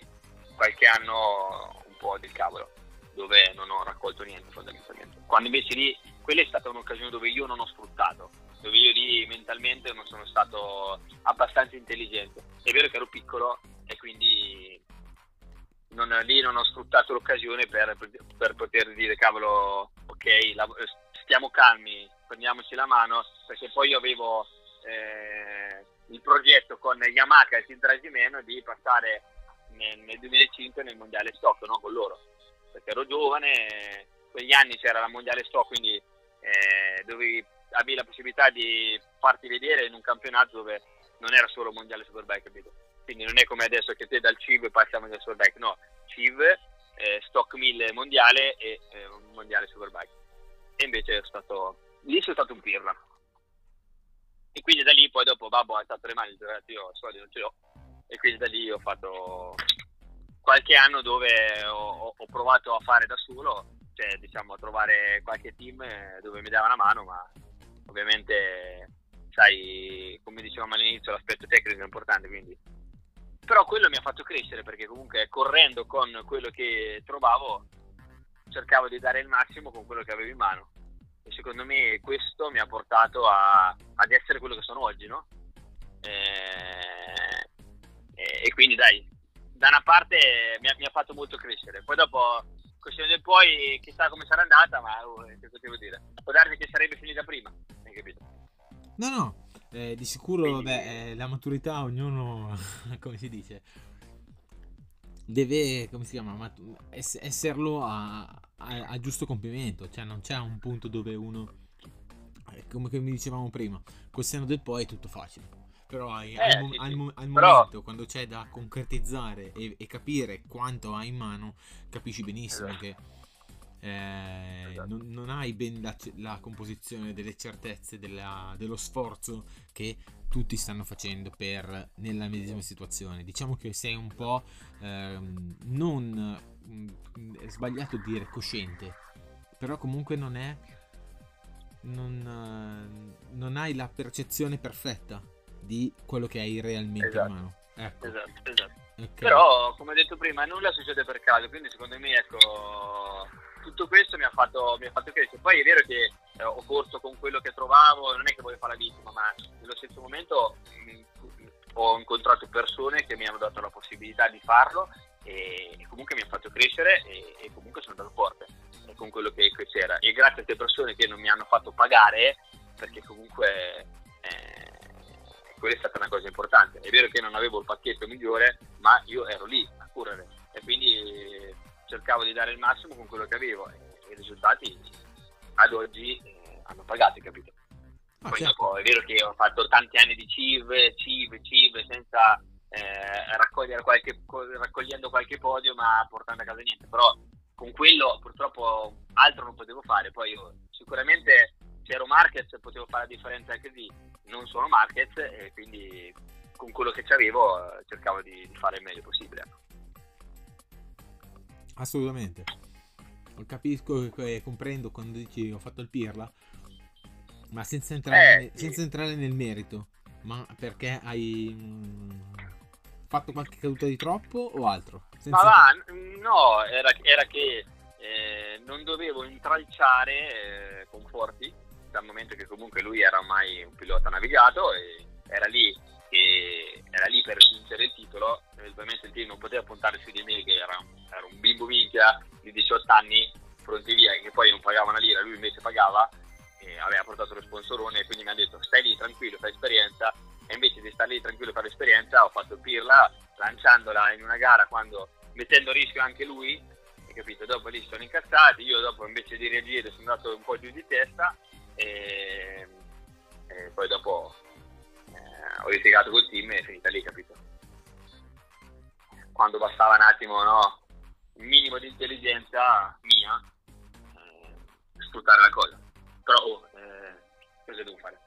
S2: qualche anno un po' del cavolo dove non ho raccolto niente fondamentalmente. Quando invece lì quella è stata un'occasione dove io non ho sfruttato dove io lì mentalmente non sono stato abbastanza intelligente. È vero che ero piccolo e quindi non, lì non ho sfruttato l'occasione per, per, poter dire cavolo, ok, la, stiamo calmi, prendiamoci la mano, perché poi io avevo eh, il progetto con Yamaha e Sintra Gimeno di passare nel, nel, 2005 nel mondiale stock no, con loro, perché ero giovane, quegli anni c'era la mondiale stock, quindi eh, dovevi avevi la possibilità di farti vedere in un campionato dove non era solo mondiale superbike, capito? Quindi non è come adesso che te dal CIV passi al superbike, no, CIV, eh, stock 1000 mondiale e eh, mondiale superbike. E invece è stato, lì sono stato un pirla. E quindi da lì poi dopo babbo ha alzato le mani io soldi non ce l'ho. E quindi da lì ho fatto, qualche anno dove ho, ho, provato a fare da solo, cioè diciamo a trovare qualche team dove mi dava una mano, ma ovviamente sai, come dicevamo all'inizio, l'aspetto tecnico è importante, quindi. Però quello mi ha fatto crescere perché comunque correndo con quello che trovavo cercavo di dare il massimo con quello che avevo in mano. E secondo me questo mi ha portato a, ad essere quello che sono oggi no? e, e, quindi dai da una parte mi ha, mi ha, fatto molto crescere. Poi dopo questione del poi chissà come sarà andata ma oh, che devo dire? Può darsi che sarebbe finita prima capito
S1: no no eh, di sicuro, beh, eh, la maturità ognuno, *laughs* come si dice, deve, come si chiama, matu- ess- esserlo a, a, a, giusto compimento, cioè non c'è un punto dove uno, eh, come mi dicevamo prima, col seno del poi è tutto facile. Però eh, al, mo- sì, al, mo- al Però... momento, quando c'è da concretizzare e, e, capire quanto hai in mano, capisci benissimo esatto. che eh, esatto. non, non, hai ben la, la composizione delle certezze della, dello sforzo che tutti stanno facendo per nella medesima situazione. Diciamo che sei un po' ehm, non mh, mm, è sbagliato dire cosciente, però comunque non è non, uh, non, hai la percezione perfetta di quello che hai realmente
S2: esatto.
S1: in mano. Ecco.
S2: Esatto, esatto. Okay. Però, come detto prima, nulla succede per caso, quindi secondo me, ecco, tutto questo mi ha fatto, mi ha fatto crescere. Poi è vero che eh, ho corso con quello che trovavo, non è che voglio fare la vittima, ma nello stesso momento mh, mm, ho incontrato persone che mi hanno dato la possibilità di farlo e, e comunque mi ha fatto crescere e, e, comunque sono andato forte con quello che, che, c'era. E grazie a queste persone che non mi hanno fatto pagare, perché comunque eh, quella è stata una cosa importante. È vero che non avevo il pacchetto migliore, ma io ero lì a correre e quindi cercavo di dare il massimo con quello che avevo e, i risultati ad oggi eh, hanno pagato, capito? Ah, Poi certo. dopo è vero che ho fatto tanti anni di CIV, CIV, CIV senza eh, raccogliere qualche, raccogliendo qualche podio ma portando a casa niente, però con quello purtroppo altro non potevo fare, poi io, sicuramente se ero Marquez potevo fare la differenza anche lì, non sono Marquez e quindi con quello che avevo eh, cercavo di, di fare il meglio possibile.
S1: Assolutamente. Capisco e comprendo quando dici ho fatto il pirla, ma senza entrare, eh, senza entrare nel merito. Ma perché hai mh, mm, fatto qualche caduta di troppo o altro?
S2: Senza ma va, no, era, era che eh, non dovevo intralciare eh, Conforti, dal momento che comunque lui era ormai un pilota navigato e era lì che era lì per vincere il titolo, ovviamente il team non poteva puntare su di me che era, era un bimbo minchia di 18 anni, pronti via, che poi non pagava una lira, lui invece pagava, e aveva portato lo sponsorone e quindi mi ha detto stai lì tranquillo, fai esperienza, e invece di stare lì tranquillo per l'esperienza ho fatto Pirla lanciandola in una gara quando mettendo a rischio anche lui, capito? Dopo lì sono incazzati, io dopo invece di reagire sono andato un po' giù di testa e, e poi dopo ho litigato col team e è finita lì, capito? Quando bastava un attimo, no? Un minimo di intelligenza mia, eh, sfruttare la cosa. Però, oh, eh, cosa devo fare?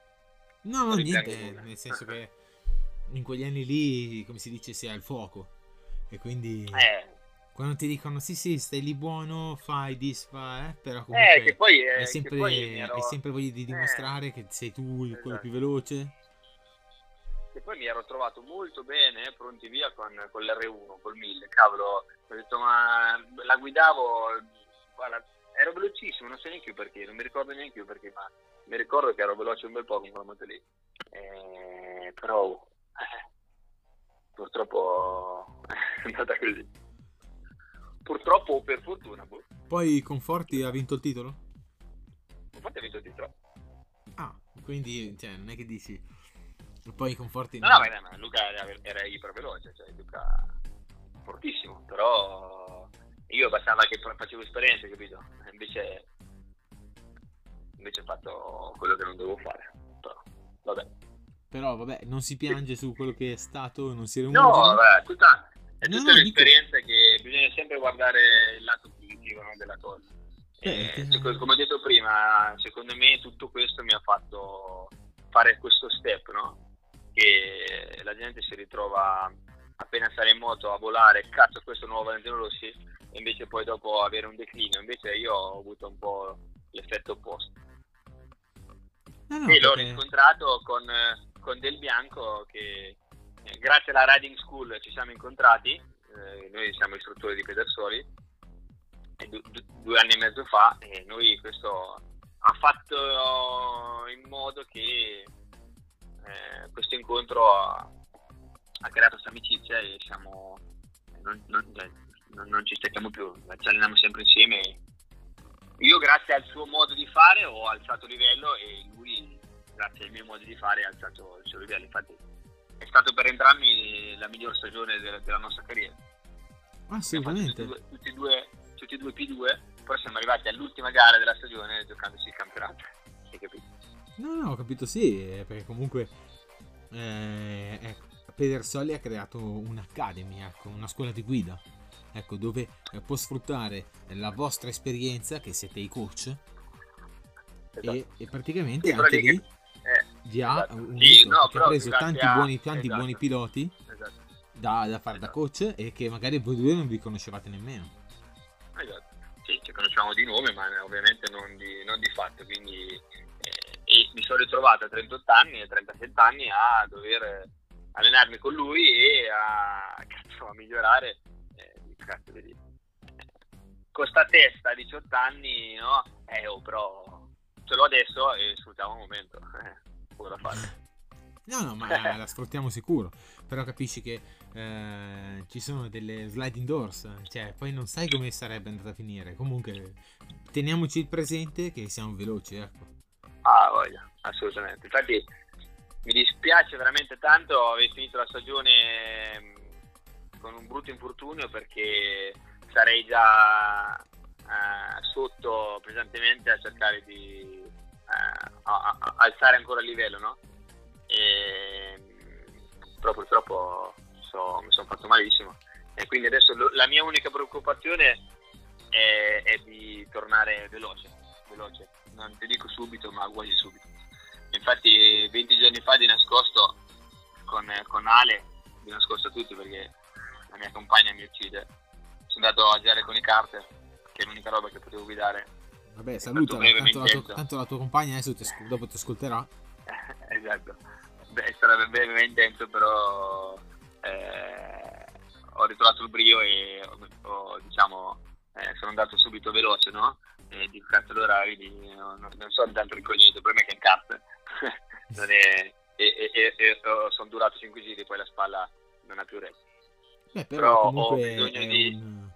S1: No, no, niente, nel senso che in quegli anni lì, come si dice, si ha il fuoco. E quindi... Eh, quando ti dicono sì sì stai lì buono fai disfa eh, però comunque
S2: eh, che poi, eh,
S1: hai, sempre,
S2: poi
S1: ero... hai sempre voglia di dimostrare eh, che sei tu esatto. quello più veloce
S2: e poi mi ero trovato molto bene, pronti via con, con l'R1, col 1000, cavolo, ho detto ma la guidavo, guarda, ero velocissimo, non so neanche io perché, non mi ricordo neanche io perché, ma mi ricordo che ero veloce un bel po' con quella moto lì, eh, però eh, *laughs* purtroppo *laughs* è andata così. Purtroppo o per fortuna. Boh.
S1: Poi Conforti ha vinto il titolo?
S2: Conforti ha vinto il titolo.
S1: Ah, quindi cioè, non è che dici poi con Forti...
S2: No, no, ma, ma Luca era, era iper veloce, cioè Luca fortissimo, però io bastava che facevo esperienze, capito? Invece, invece ho fatto quello che non dovevo fare, però vabbè.
S1: Però vabbè, non si piange su quello che è stato, non si
S2: rimuove. No, vabbè, tutta, è tutta no, un'esperienza dico... che bisogna sempre guardare il lato positivo no, della cosa. Eh, eh, come ho detto prima, secondo me tutto questo mi ha fatto fare questo step, no? Che la gente si ritrova appena sale in moto a volare, cazzo questo nuovo Valentino Rossi, e invece poi dopo avere un declino, invece io ho avuto un po' l'effetto opposto.
S1: No, no,
S2: e l'ho
S1: perché-
S2: riscontrato con, con Del Bianco che eh, grazie alla Riding School ci siamo incontrati, eh, noi siamo istruttori di Pedersoli, du- du- due anni e mezzo fa e noi questo ha fatto in modo che eh, questo incontro ha, ha creato questa amicizia e siamo non, non- cioè, non- non ci stacchiamo più, ci alleniamo sempre insieme. Io grazie al suo modo di fare ho alzato livello e lui grazie al mio modo di fare ha alzato il suo livello. Infatti è stato per entrambi la miglior stagione della, della nostra carriera. Fatto
S1: Assolutamente.
S2: Tutti, e due- tutti e due, tutti e due P2, poi siamo arrivati all'ultima gara della stagione giocandosi il campionato. Hai capito?
S1: No, no, ho capito sì, eh, perché comunque eh, ecco, Pedersoli ha creato un'academy, ecco, una scuola di guida, ecco, dove eh, può sfruttare la vostra esperienza, che siete i coach,
S2: Esatto.
S1: e, e praticamente
S2: Sì,
S1: anche
S2: lì eh,
S1: vi ha
S2: esatto.
S1: un-
S2: Sì,
S1: visto
S2: no,
S1: che ha preso tanti,
S2: a-
S1: buoni, tanti
S2: esatto.
S1: buoni piloti
S2: esatto.
S1: da, da fare da
S2: Esatto.
S1: coach e che magari voi due non vi conoscevate nemmeno.
S2: Esatto. Sì, ci conosciamo di nome, ma ovviamente non di, non di fatto. Quindi e mi sono ritrovato a 38 anni e 37 anni a dover allenarmi con lui e a, *laughs* cazzo, a migliorare. Eh, cazzo, vedi. Con sta testa a 18 anni, no? Eh, oh, però ce l'ho adesso e sfruttiamo il momento. *laughs* Eh, poco da fare.
S1: No, no, ma *laughs* la sfruttiamo sicuro. Però capisci che eh, ci sono delle sliding doors. Cioè, poi non sai come sarebbe andata a finire. Comunque, teniamoci il presente che siamo veloci, ecco.
S2: Ah, voglia, assolutamente. Infatti mi dispiace veramente tanto aver finito la stagione mh, con un brutto infortunio perché sarei già eh, sotto pesantemente a cercare di eh, alzare ancora il livello, no? E, mh, però purtroppo so- mi sono fatto malissimo e quindi adesso lo- la mia unica preoccupazione è, è di tornare veloce, veloce, non ti dico subito ma quasi subito. Infatti 20 giorni fa di nascosto con, con Ale, di nascosto a tutti perché la mia compagna mi uccide, sono andato a girare con i carter, che è l'unica roba che potevo guidare.
S1: Vabbè,
S2: brevemente
S1: Tanto la, tua,
S2: detto.
S1: tanto la tua compagna adesso ti dopo ti ascolterà. *laughs*
S2: esatto, Beh, sarebbe bene intenso però eh, ho ritrovato il brio e ho, diciamo eh, sono andato subito veloce no? E dico cazzo allora vedi non, non sono tanto ricognito il problema è che kart *laughs* non è e, e, e, e sono durato 5 giri poi la spalla non ha più retto
S1: Beh, però,
S2: Però ho
S1: comunque
S2: bisogno
S1: è
S2: di-
S1: un...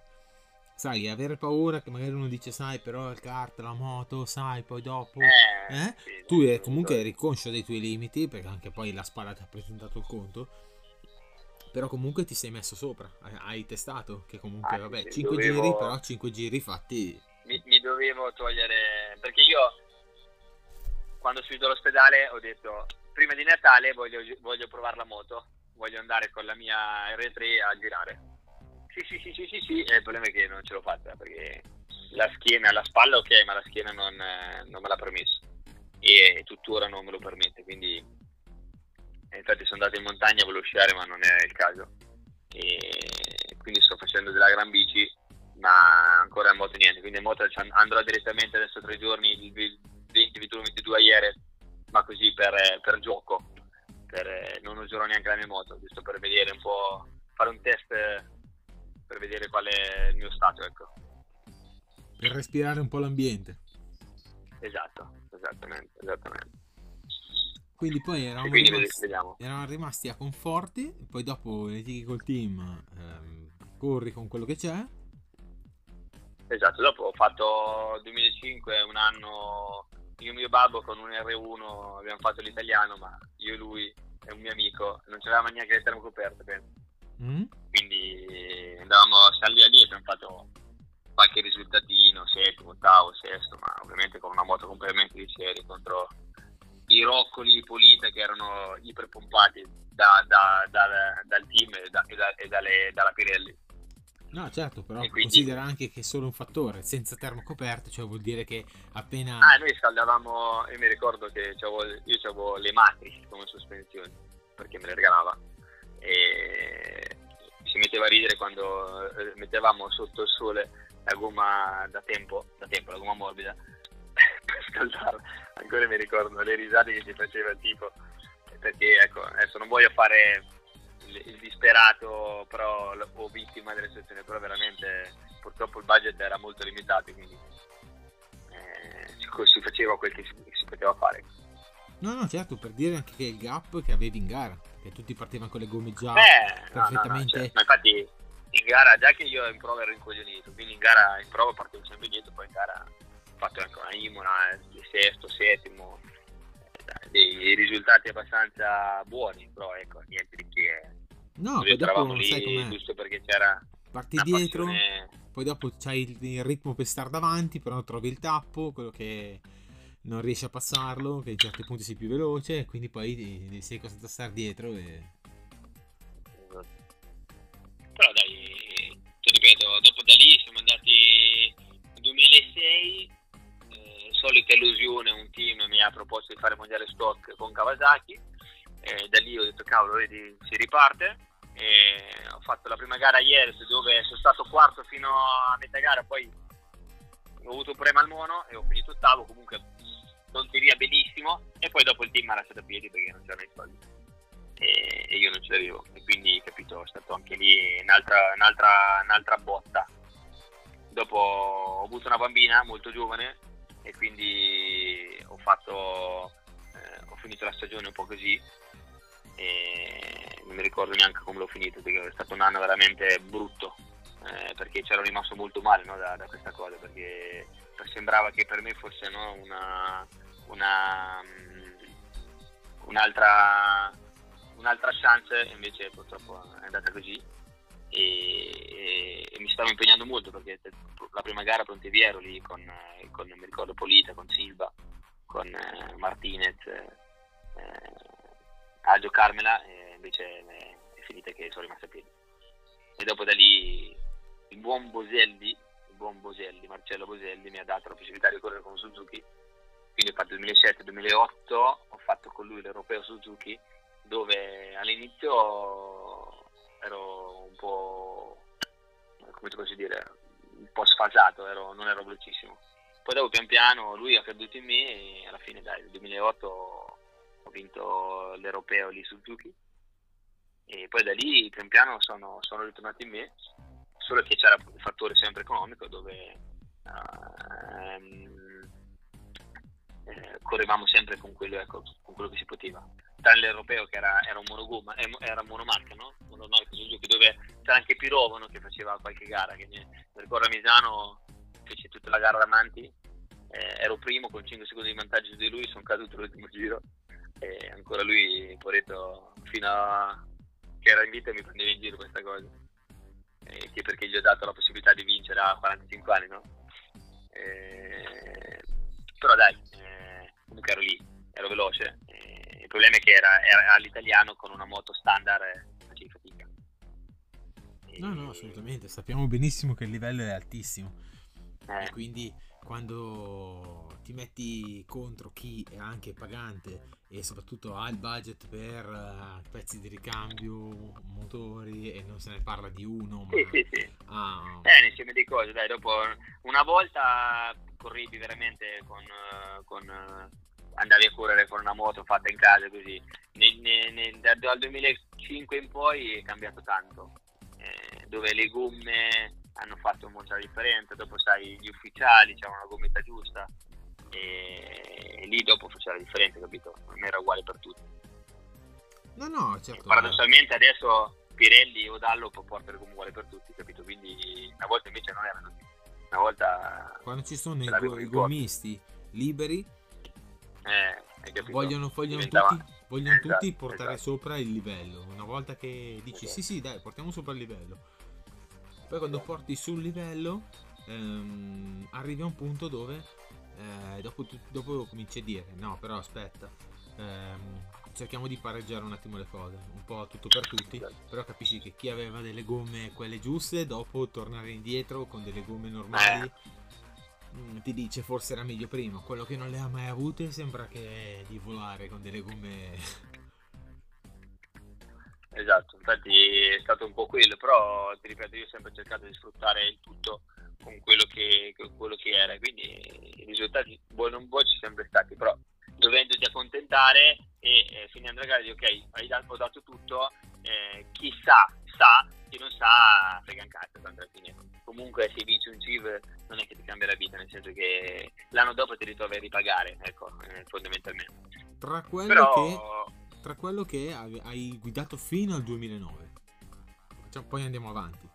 S1: Sai, avere paura che magari uno dice, sai, però il kart, la moto, sai, poi dopo...
S2: eh,
S1: Eh?
S2: sì,
S1: Tu eh, comunque eri conscio dei tuoi limiti, perché anche poi la spalla ti ha presentato il conto. Però comunque ti sei messo sopra, hai- hai testato, che comunque,
S2: Ah,
S1: vabbè,
S2: sì,
S1: 5
S2: dovevo-
S1: giri, però 5 giri fatti...
S2: mi, mi dovevo togliere perché io quando sono uscito dall'ospedale ho detto prima di Natale voglio, voglio provare la moto voglio andare con la mia R3 a girare. Sì sì sì sì sì sì e il problema è che non ce l'ho fatta perché la schiena la spalla ok ma la schiena non, non me l'ha permesso e tuttora non me lo permette quindi infatti sono andato in montagna volevo sciare ma non è il caso e quindi sto facendo della gran bici ma ancora in moto niente, quindi in moto andrò direttamente adesso tre giorni, il 20, 21, 22 a ieri, ma così per, per gioco, per, non userò neanche la mia moto, giusto per vedere un po', fare un test per vedere qual è il mio stato, ecco.
S1: Per respirare un po' l'ambiente.
S2: Esatto, esattamente, esattamente.
S1: Quindi poi eravamo,
S2: quindi
S1: rimasti, eravamo rimasti a Conforti, poi dopo litighi col team, ehm, corri con quello che c'è.
S2: Esatto, dopo ho fatto 2005, un anno, io e mio babbo con un R1 abbiamo fatto l'italiano, ma io e lui e un mio amico non c'avevamo neanche le termocoperte, penso.
S1: Mm?
S2: quindi andavamo lì a lì abbiamo fatto qualche risultatino settimo, ottavo, sesto ma ovviamente con una moto completamente di serie contro i Roccoli, i Polita che erano iperpompati da, da- da- dal team e, e e dalle- dalla Pirelli
S1: No, certo, però
S2: quindi-
S1: considera anche che è solo un fattore, senza termocoperte, cioè vuol dire che appena...
S2: ah noi scaldavamo io mi ricordo che io avevo le Matrix come sospensioni perché me le regalava e faceva ridere quando eh, mettevamo sotto il sole la gomma da tempo, da tempo la gomma morbida *laughs* per scaldarla. Ancora mi ricordo le risate che ci faceva tipo, perché ecco, adesso non voglio fare il, il disperato però, o vittima delle situazioni, però veramente purtroppo il budget era molto limitato, quindi eh, si, si, faceva quel che si, si poteva fare.
S1: No, no, certo, per dire anche che il gap che avevi in gara, che tutti partivano con le gomme già
S2: eh,
S1: perfettamente.
S2: No, no, certo. Ma infatti in gara, già che io in prova ero incoglionito, quindi in gara in prova partivo sempre dietro, poi in gara ho fatto anche una Imola, di sesto, settimo, eh, dei risultati abbastanza buoni, però ecco, niente di che.
S1: No, poi dopo lì sai
S2: com'è. giusto perché c'era
S1: parti dietro, passione... poi dopo c'hai il ritmo per stare davanti, però trovi il tappo, quello che non riesci a passarlo, che in certi punti sei più veloce, quindi poi sei costretto a stare dietro. E...
S2: Però dai, ti ripeto, dopo da lì siamo andati nel 2006, eh, solita illusione, un team mi ha proposto di fare mondiale stock con Kawasaki, eh, da lì ho detto cavolo, vedi, si riparte. E ho fatto la prima gara ieri dove sono stato quarto fino a metà gara, poi ho avuto un problema al mono e ho finito ottavo, comunque tonteria benissimo. E poi dopo il team mi ha lasciato a piedi perché non c'erano i soldi. E, e io non ce l'avevo. E quindi capito è stato anche lì un'altra, un'altra, un'altra botta. Dopo ho avuto una bambina molto giovane e quindi ho fatto eh, ho finito la stagione un po' così e non mi ricordo neanche come l'ho finito perché è stato un anno veramente brutto eh, perché c'ero rimasto molto male no, da, da, questa cosa perché sembrava che per me fosse no, una, una, mm, un'altra, un'altra chance, invece purtroppo è andata così. E, e, e, mi stavo impegnando molto perché la prima gara a Ponteviero lì con, con mi ricordo Polita, con Silva, con eh, Martinez eh, a giocarmela e invece è, finita che sono rimasto a piedi. E dopo da lì il buon Boselli, il buon Boselli, Marcello Boselli mi ha dato la possibilità di correre con Suzuki quindi ho fatto il 2007-2008, ho fatto con lui l'Europeo Suzuki, dove all'inizio ero un po', come ti posso dire, un po' sfasato, ero, non ero velocissimo. Poi dopo pian piano lui ha creduto in me e alla fine dai, nel 2008 ho vinto l'Europeo lì Suzuki e poi da lì pian piano sono, sono ritornato in me, solo che c'era il fattore sempre economico dove... Uh, eh, correvamo sempre con quello, ecco, con quello, che si poteva. Tranne l'europeo che era, era un monogomma, era monomarca, no? Monomarca Suzuki, dove c'era anche Pirovono che faceva qualche gara. Che mi ricordo a Misano fece tutta la gara davanti, eh, ero primo con 5 secondi di vantaggio di lui, sono caduto l'ultimo giro e ancora lui, poretto, fino a che era in vita mi prendeva in giro questa cosa. Eh, che perché gli ho dato la possibilità di vincere a 45 anni, no? Eh, però dai, comunque ero lì, ero veloce. Eh, il problema è che era, era, all'italiano con una moto standard e facevi fatica.
S1: E... No, no, assolutamente. Sappiamo benissimo che il livello è altissimo. Eh. E quindi quando ti metti contro chi è anche pagante e soprattutto ha il budget per uh, pezzi di ricambio, motori e non se ne parla di uno,
S2: sì, sì, sì. Ha... Eh, un insieme di cose, dai, dopo una volta corrivi veramente con, uh, con uh, andavi a correre con una moto fatta in casa così. Nel, nel, dal 2005 in poi è cambiato tanto, eh, dove le gomme hanno fatto molta differenza, dopo sai gli ufficiali c'erano la gommetta giusta e, e lì dopo faceva la differenza, capito? Non era uguale per tutti.
S1: No, no, certo. E
S2: paradossalmente adesso Pirelli o Dallo può portare come uguale per tutti, capito? Quindi una volta invece non era così. Una volta...
S1: Quando ci sono i, go- i gommisti liberi
S2: eh,
S1: vogliono, vogliono, tutti, vogliono esatto, tutti, portare esatto. sopra il livello. Una volta che dici sì, sì, dai, portiamo sopra il livello. Poi quando porti sul livello, ehm, arrivi a un punto dove eh, dopo, dopo cominci a dire: no, però aspetta. Ehm, cerchiamo di pareggiare un attimo le cose, un po' tutto per tutti, però capisci che chi aveva delle gomme quelle giuste, dopo tornare indietro con delle gomme normali eh. Mm, ti dice forse era meglio prima. Quello che non le ha mai avute sembra che di volare con delle gomme.
S2: esatto, infatti è stato un po' quello, però ti ripeto, io ho sempre cercato di sfruttare il tutto con quello che, con quello che era, quindi i risultati buoni o non buoni ci sono sempre stati, però dovendoti accontentare e eh, finendo la gara di ok, hai dato, ho dato tutto, eh, chi sa, sa, chi non sa, frega un cazzo, tanto alla fine. Comunque se vinci un CIV non è che ti cambia la vita, nel senso che l'anno dopo ti ritrovi a ripagare, ecco, eh, fondamentalmente.
S1: Tra quello,
S2: Però,
S1: che, tra quello che hai hai guidato fino al 2009, cioè, poi andiamo avanti.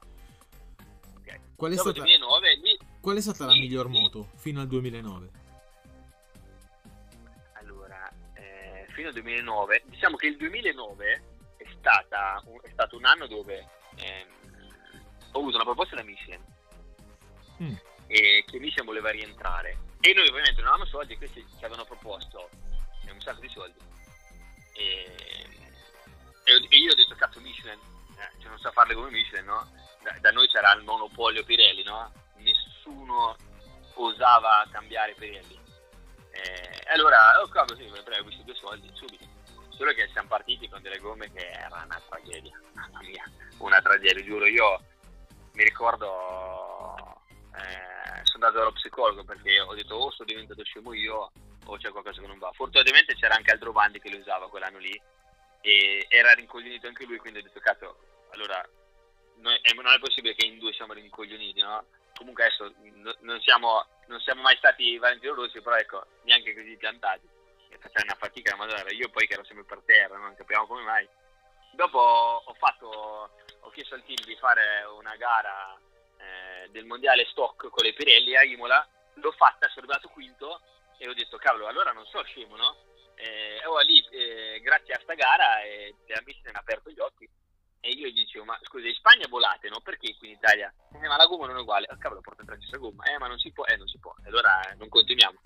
S1: Qual è stata,
S2: 2009 lì
S1: qual è stata la
S2: Sì,
S1: miglior
S2: sì.
S1: moto fino al 2009?
S2: Allora, eh, fino al 2009, diciamo che il 2009 è, stata, è stato un anno dove ehm, ho avuto una proposta da Michelin
S1: Mm.
S2: e che Michelin voleva rientrare e noi ovviamente non avevamo soldi e questi ci avevano proposto eh, un sacco di soldi e, e- io ho detto cazzo Michelin eh, cioè non sa farle come Michelin no? Da, da noi c'era il monopolio Pirelli no? nessuno osava cambiare Pirelli eh, allora, oh cavolo, sì, prego questi due soldi subito. Solo che siamo partiti con delle gomme che era una tragedia, mamma mia, una tragedia, giuro. Io mi ricordo, eh, sono andato dallo psicologo perché ho detto o sono diventato scemo io o c'è qualcosa che non va. Fortunatamente c'era anche Aldro Bandi che lo usava quell'anno lì e era rincoglionito anche lui, quindi ho detto cazzo, allora noi- eh, non è possibile che in due siamo rincoglioniti, no? Comunque adesso no- non siamo, non siamo mai stati Valentino Rossi, però ecco, neanche così piantati. Facciamo una fatica, ma allora io poi che ero sempre per terra, non capiamo come mai. Dopo ho fatto, ho chiesto al team di fare una gara eh, del mondiale stock con le Pirelli a Imola, l'ho fatta, sono arrivato quinto e ho detto cavolo, allora non so scemo, no? E allora lì, eh, grazie a sta gara, eh, la Michelin ha aperto gli occhi e io gli dicevo, ma scusa, in Spagna volate, no? Perché qui in Italia? Eh, ma la gomma non è uguale. Ah, cavolo, porta in traccia gomma. Eh, ma non si può. Eh, non si può. Allora eh, non continuiamo.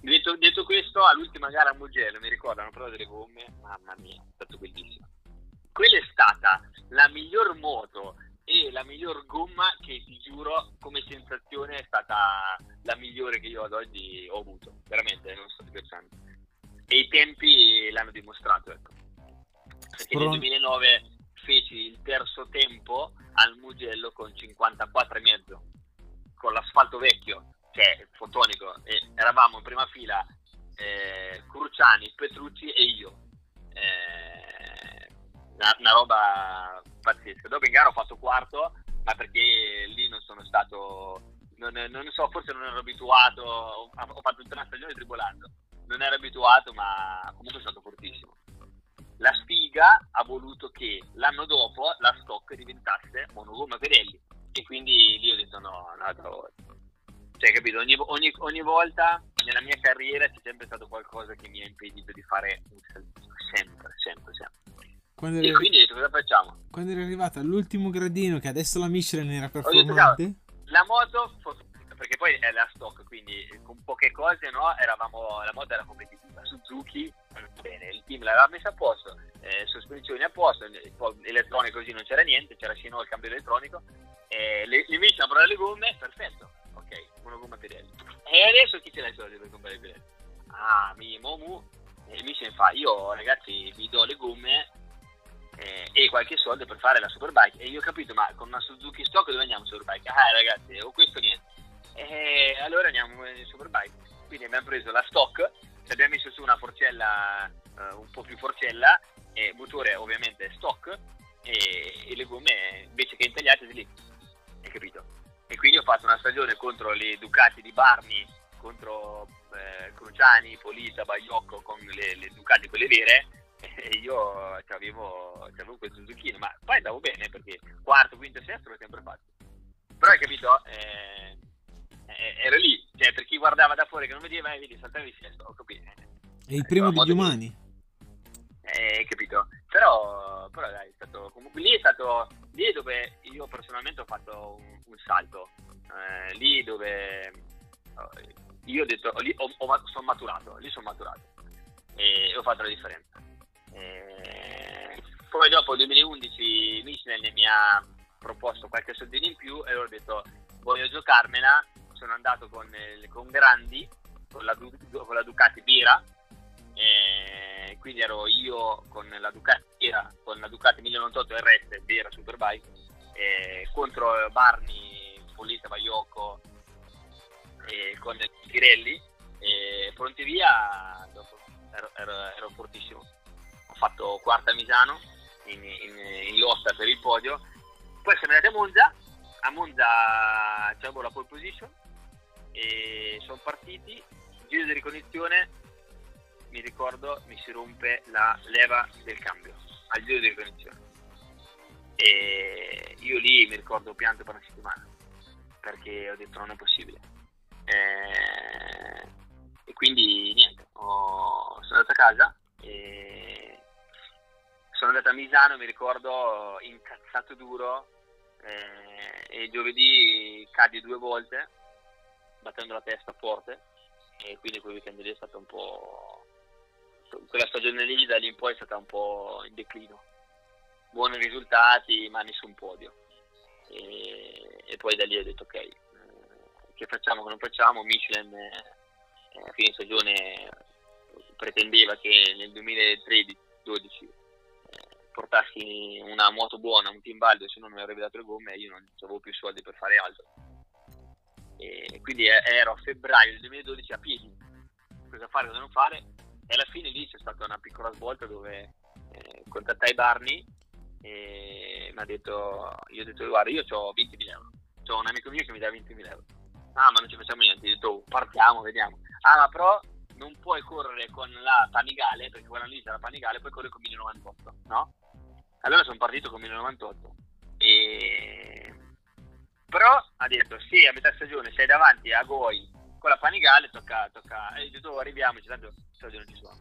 S2: Detto, detto questo, all'ultima gara a Mugello, mi ricordo, hanno provato delle gomme. Mamma mia, è stato bellissimo. Quella è stata la miglior moto e la miglior gomma che ti giuro come sensazione è stata la migliore che io ad oggi ho avuto. Veramente, non sto scherzando. E i tempi l'hanno dimostrato, ecco. Perché nel
S1: Spron-
S2: 2009 feci il terzo tempo al Mugello con 54,5 con l'asfalto vecchio, cioè fotonico, e eravamo in prima fila eh, Cruciani, Petrucci e io. Eh, una, una roba pazzesca. Dopo in gara ho fatto quarto, ma perché lì non sono stato, non, non so, forse non ero abituato, ho, ho fatto tutta una stagione tribolando, non ero abituato, ma comunque è stato fortissimo la sfiga ha voluto che l'anno dopo la stock diventasse monogomma Pirelli e quindi lì ho detto no, un'altra volta. Cioè, capito? Ogni, ogni- ogni volta nella mia carriera c'è sempre stato qualcosa che mi ha impedito di fare un salto. Sempre, sempre, sempre.
S1: Quando
S2: E
S1: eri,
S2: quindi ho detto cosa facciamo?
S1: quando eri arrivata all'ultimo gradino, che adesso la Michelin era
S2: detto,
S1: performante,
S2: La moto, perché poi è la stock, quindi con poche cose, no? Eravamo, la moto era competitiva. Suzuki, bene, il team l'aveva messa a posto, eh, sospensioni a posto, elettronico così non c'era niente, c'era sino il cambio elettronico. Eh, le, le Michelin hanno le gomme, perfetto, ok, monogomma Pirelli. E adesso chi ce l'ha i soldi per comprare Pirelli? Ah, mi Momu, e Michelin fa, io ragazzi vi do le gomme eh, e qualche soldo per fare la Superbike. E io ho capito, ma con una Suzuki Stock dove andiamo Superbike? Ah ragazzi, o questo niente. E allora andiamo in Superbike. Quindi abbiamo preso la Stock, ci abbiamo messo su una forcella eh, un po' più forcella, e motore ovviamente Stock, e, e le gomme invece che intagliate di lì. Hai capito? E quindi ho fatto una stagione contro le Ducati di Barni, contro eh, Cruciani, Polita, Baiocco con le, le Ducati quelle vere *laughs* e io avevo, quel Suzuki, ma poi andavo bene perché quarto, quinto sesto l'ho sempre fatto. Però hai capito? Eh, eh, ero lì, cioè per chi guardava da fuori che non vedeva, eh, vedi, saltavi il sesto, ho capito.
S1: è il primo degli
S2: moto di-
S1: umani.
S2: Eh, capito? Però, però dai, è stato comunque lì è stato lì è dove io personalmente ho fatto un, un salto. Eh, lì dove eh, io ho detto, lì ho, ho- sono maturato, lì sono maturato e ho fatto la differenza. Eh, poi dopo il 2011 Michelin mi ha proposto qualche soldino in più e allora ho detto voglio giocarmela, sono andato con, eh, con Grandi, con la, con la Ducati Bira, quindi ero io con la Ducati era con la Ducati 1098 RS vera Superbike contro Barni, Polita, Baiocco con Tirelli e pronti via dopo, ero, ero, ero, fortissimo. Ho fatto quarta a Misano in, in, in, lotta per il podio. Poi siamo andati a Monza. A Monza c'avevo la pole position e sono partiti. Giro di ricognizione mi ricordo mi si rompe la leva del cambio al giro di ricognizione. E io lì mi ricordo pianto per una settimana perché ho detto non è possibile. E, e quindi niente ho, sono andato a casa e sono andato a Misano mi ricordo incazzato duro eh, e giovedì cadi due volte battendo la testa forte e quindi quel weekend lì è stato un po' quella stagione lì da lì in poi è stata un po' in declino. Buoni risultati ma nessun podio. E, e poi da lì ho detto ok eh, che facciamo che non facciamo? Michelin eh, a fine stagione pretendeva che nel 2013-12 eh, portassi una moto buona, un team baldo, se no non avrei dato le gomme e io non avevo più soldi per fare altro e quindi ero a febbraio del 2012 a piedi cosa fare, cosa non fare? E alla fine lì c'è stata una piccola svolta dove eh, contattai Barney e mi ha detto io ho detto guarda io ho 20.000 euro. Ho un amico mio che mi dà 20.000 euro. Ah ma non ci facciamo niente. Ho detto oh, partiamo vediamo. Ah ma però non puoi correre con la Panigale perché quella lì c'è la Panigale poi corri con 1098 no? allora sono partito con 1098 e però ha detto sì a metà stagione sei davanti a Goi con la Panigale tocca, tocca e detto oh, arriviamoci tanto stagione ci sono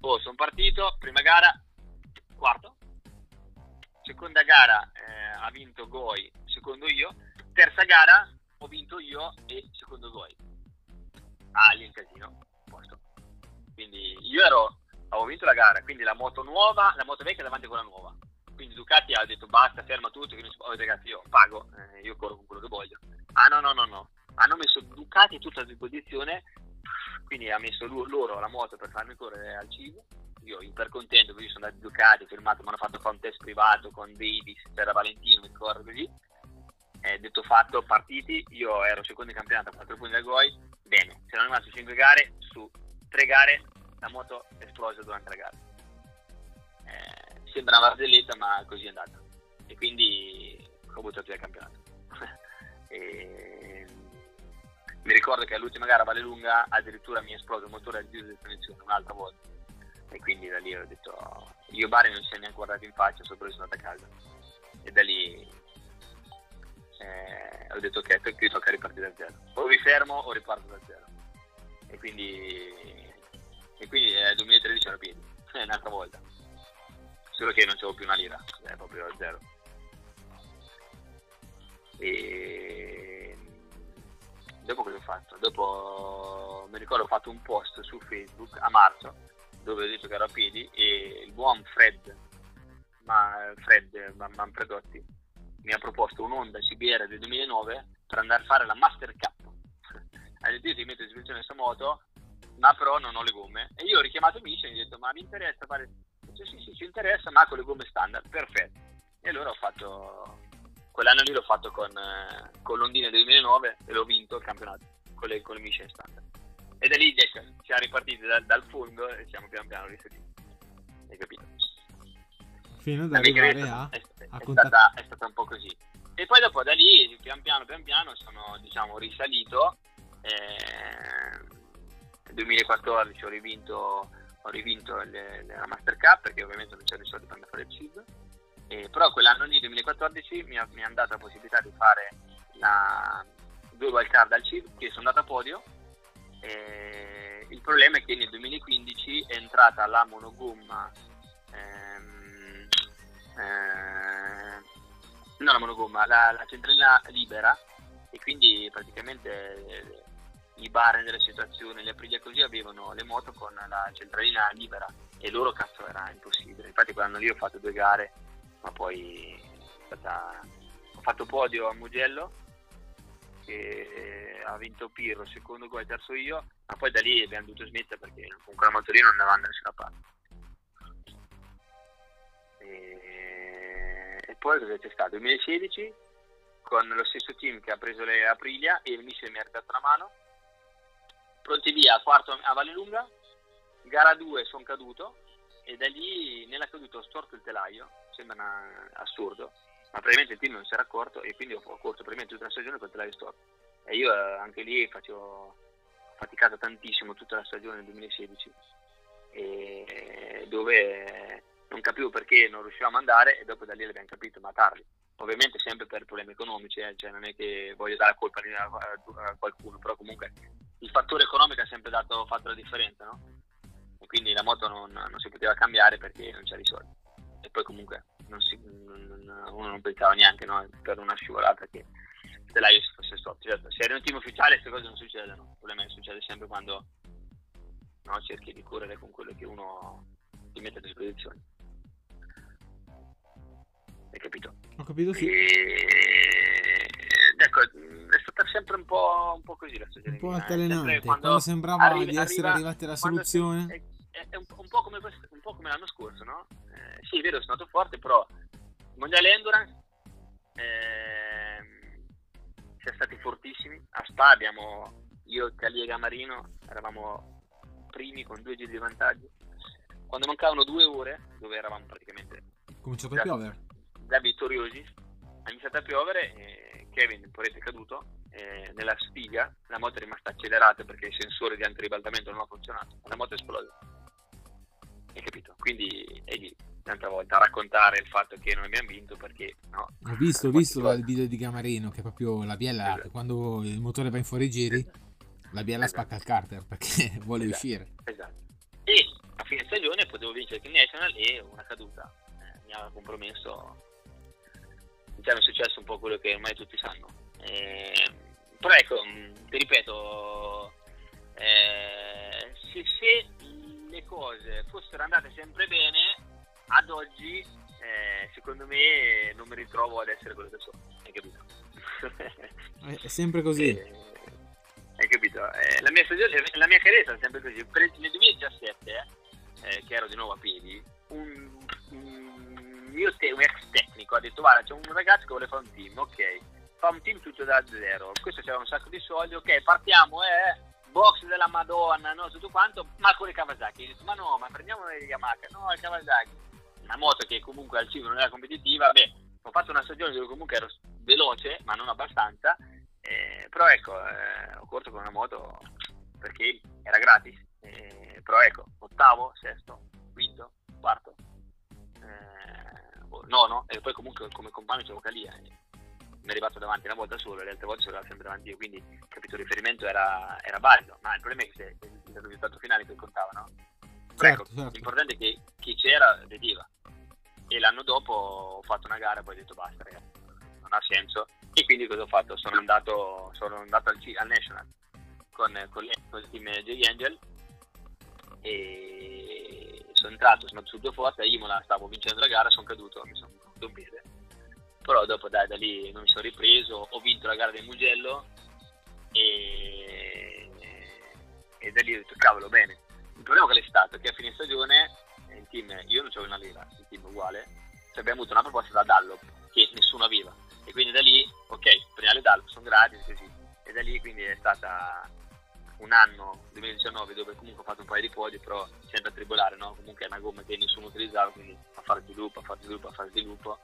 S2: oh sono partito prima gara quarto. Seconda gara eh, ha vinto Goi secondo io. Terza gara ho vinto io e secondo Goi. Ah lì in casino posto. Quindi io ero avevo vinto la gara quindi la moto nuova la moto vecchia davanti a quella nuova quindi Ducati ha detto basta, ferma tutto, che non si può, ragazzi io pago, eh, io corro con quello che voglio. Ah no, no, no, no, hanno messo Ducati tutta a disposizione, quindi ha messo loro la moto per farmi correre al cibo, io iper contento, così sono andati Ducati, ho firmato, mi hanno fatto fare un test privato con Davis, c'era Valentino, mi ricordo così, eh, detto fatto, partiti, io ero secondo in campionato a 4 punti da Goi, bene, c'erano rimaste 5 gare, su 3 gare la moto esplosa durante la gara. Eh, sembra una barzelletta ma così è andata. E quindi ho buttato via il campionato. *laughs* E... mi ricordo che all'ultima gara a Vallelunga addirittura mi è esploso il motore al giro di definizione un'altra volta. E quindi da lì ho detto io Bari non ci siamo neanche guardati in faccia sopra sono andato a casa. E da lì eh, ho detto ok qui tocca ripartire da zero. O mi fermo o riparto da zero. E quindi e quindi nel 2013 ero piedi *laughs* un'altra volta solo che non c'avevo più una lira, è proprio zero. E dopo cosa ho fatto? Dopo mi ricordo ho fatto un post su Facebook a marzo dove ho detto che ero a piedi e il buon Fred, ma Fred Manfredotti mi ha proposto un'Onda CBR del 2009 per andare a fare la Master Cup. Ha detto io ti metto in disposizione questa moto, ma però non ho le gomme. E io ho richiamato Michelin e gli ho detto ma mi interessa fare sì, sì, sì, ci interessa, ma con le gomme standard, perfetto. E allora ho fatto, quell'anno lì l'ho fatto con, eh, con l'Ondine del 2009 e l'ho vinto il campionato con le, con le Michelin standard. E da lì siamo ripartiti dal, dal fondo e siamo pian piano risaliti. Hai capito?
S1: Fino ad arrivare a,
S2: è, a è, stata, è stata un po' così. E poi dopo da lì, pian piano, pian piano, sono diciamo risalito. Eh, nel 2014 ho rivinto ho rivinto la Master Cup perché ovviamente non c'erano i soldi per andare a fare il CID eh, però quell'anno lì, 2014, mi ha, mi dato la possibilità di fare la, due wildcard al CID che sono andato a podio. Eh, il problema è che nel 2015 è entrata la monogomma ehm, eh, non la monogomma, la, la centralina libera e quindi praticamente i bar nelle situazioni, le Aprilia così avevano le moto con la centralina libera e loro cazzo era impossibile. Infatti quell'anno lì ho fatto due gare, ma poi stata... ho fatto podio a Mugello che ha vinto Pirro, secondo gol, terzo io, ma poi da lì abbiamo dovuto smettere perché con quella motorina non andava da nessuna parte. E, e poi cosa c'è stato? 2016 con lo stesso team che ha preso le Aprilia e il Michel mi ha dato una mano. Pronti via, quarto a Vallelunga, gara 2 sono caduto. E da lì nella caduta ho storto il telaio, sembra una, assurdo, ma probabilmente il team non si era accorto e quindi ho corso probabilmente tutta la stagione con il telaio storto. E io eh, anche lì facevo, ho faticato tantissimo tutta la stagione del 2016, e dove non capivo perché non riuscivamo ad andare e dopo da lì l'abbiamo capito, ma tardi. Ovviamente sempre per problemi economici, eh, cioè non è che voglio dare colpa a, a qualcuno, però comunque il fattore economico ha sempre dato, fatto la differenza, no? E quindi la moto non, non si poteva cambiare perché non c'era i soldi. E poi comunque non si, non, uno non pensava neanche no, per una scivolata che te l'hai fosse storto. Certo, se eri un team ufficiale queste cose non succedono, il problema è che succede sempre quando no, cerchi di correre con quello che uno ti mette a disposizione. Hai capito?
S1: Ho capito sì.
S2: E... Ecco, è stata sempre un po', un po così la stagione.
S1: Un po' altalenante, quando, sembrava arriva, di essere arriva, arrivati alla soluzione.
S2: È, è, è un, un, po questo, un, po come l'anno scorso, no? Eh, sì, è vero, sono stato forte, però il mondiale endurance eh, siamo stati fortissimi. A Spa abbiamo, io, Calia e Gamarino, eravamo primi con due giri di vantaggio. Quando mancavano due ore, dove eravamo praticamente...
S1: Cominciato a piovere.
S2: Da vittoriosi, ha iniziato a piovere e Kevin, porrete è caduto, nella spiga la moto è rimasta accelerata perché il sensore di antiribaltamento non ha funzionato, la moto è esplosa. Hai capito? Quindi è lì, tanta volta, a raccontare il fatto che non abbiamo vinto perché no.
S1: Ho visto, ho visto il video di Gamarino che proprio la biella, esatto. quando il motore va in fuori giri, esatto. la biella esatto. spacca il carter perché *laughs* vuole
S2: esatto.
S1: uscire.
S2: Esatto. E a fine stagione potevo vincere il National e una caduta eh, mi ha compromesso diciamo è successo un po' quello che ormai tutti sanno. Eh, però ecco, mm, ti ripeto, eh, se, se, le cose fossero andate sempre bene, ad oggi eh, secondo me non mi ritrovo ad essere quello che sono, hai capito? *laughs*
S1: è sempre così.
S2: Eh, hai capito? Eh, la, mia stagione, la mia carriera è sempre così. Per nel 2017, eh, che ero di nuovo a piedi, un guarda c'è un ragazzo che vuole fare un team, ok, fa un team tutto da zero, questo c'era un sacco di soldi, ok, partiamo, eh, box della Madonna, no, tutto quanto, ma con le Kawasaki, detto ma no, ma prendiamo le Yamaha, no, il Kawasaki, una moto che comunque al cibo non era competitiva, beh, ho fatto una stagione dove comunque ero veloce, ma non abbastanza, eh, però ecco, eh, ho corso con una moto perché era gratis, eh, però ecco, ottavo, sesto, quinto, quarto, nono e poi comunque come compagno c'è Calia mi è arrivato davanti una volta solo e le altre volte sono sempre davanti io quindi capito il riferimento era, era valido ma il problema è che il risultato finale che contava no?
S1: Certo,
S2: ecco,
S1: certo.
S2: l'importante è che chi c'era vedeva e l'anno dopo ho fatto una gara e poi ho detto basta ragazzi non ha senso e quindi cosa ho fatto? sono andato, sono andato al, al National con, con, con il team J-Angel e sono entrato, sono andato su due forze, a Imola stavo vincendo la gara, sono caduto, mi sono rotto un piede. Però dopo dai, da lì non mi sono ripreso, ho vinto la gara del Mugello e, e da lì ho detto cavolo bene. Il problema qual è stato? Che a fine stagione il team, io non c'avevo una lira, il team uguale, cioè abbiamo avuto una proposta da Dallop che nessuno aveva e quindi da lì ok, prendiamo Dallop, sono gratis così e da lì quindi è stata un anno, 2019, dove comunque ho fatto un paio di podi, però sempre a tribolare, no? Comunque è una gomma che nessuno utilizzava, quindi a fare sviluppo, a fare sviluppo, a fare sviluppo.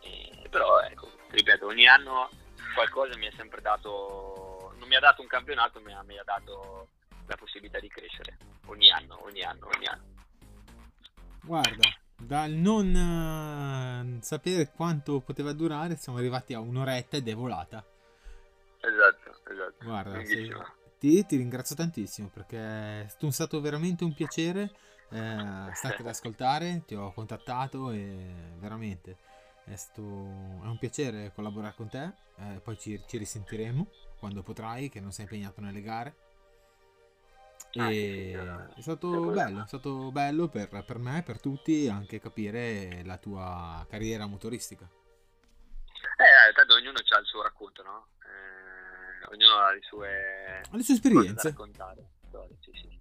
S2: E, però ecco, ripeto, ogni anno qualcosa mi ha sempre dato, non mi ha dato un campionato, ma mi ha dato la possibilità di crescere ogni anno, ogni anno, ogni anno.
S1: Guarda, dal non uh, sapere quanto poteva durare, siamo arrivati a un'oretta ed è volata.
S2: Esatto, esatto.
S1: Guarda, sei, ti, ti ringrazio tantissimo perché è stato veramente un piacere eh, starti ad ascoltare, ti ho contattato e veramente è, stato, è un piacere collaborare con te, eh, poi ci, ci, risentiremo quando potrai, che non sei impegnato nelle gare. Ah, e è stato bello, è stato bello per, per me, per tutti, anche capire la tua carriera motoristica.
S2: Eh, tanto ognuno ha il suo racconto, no? Ognuno ha le sue,
S1: ha le sue esperienze.
S2: raccontare. Sì, sì, sì.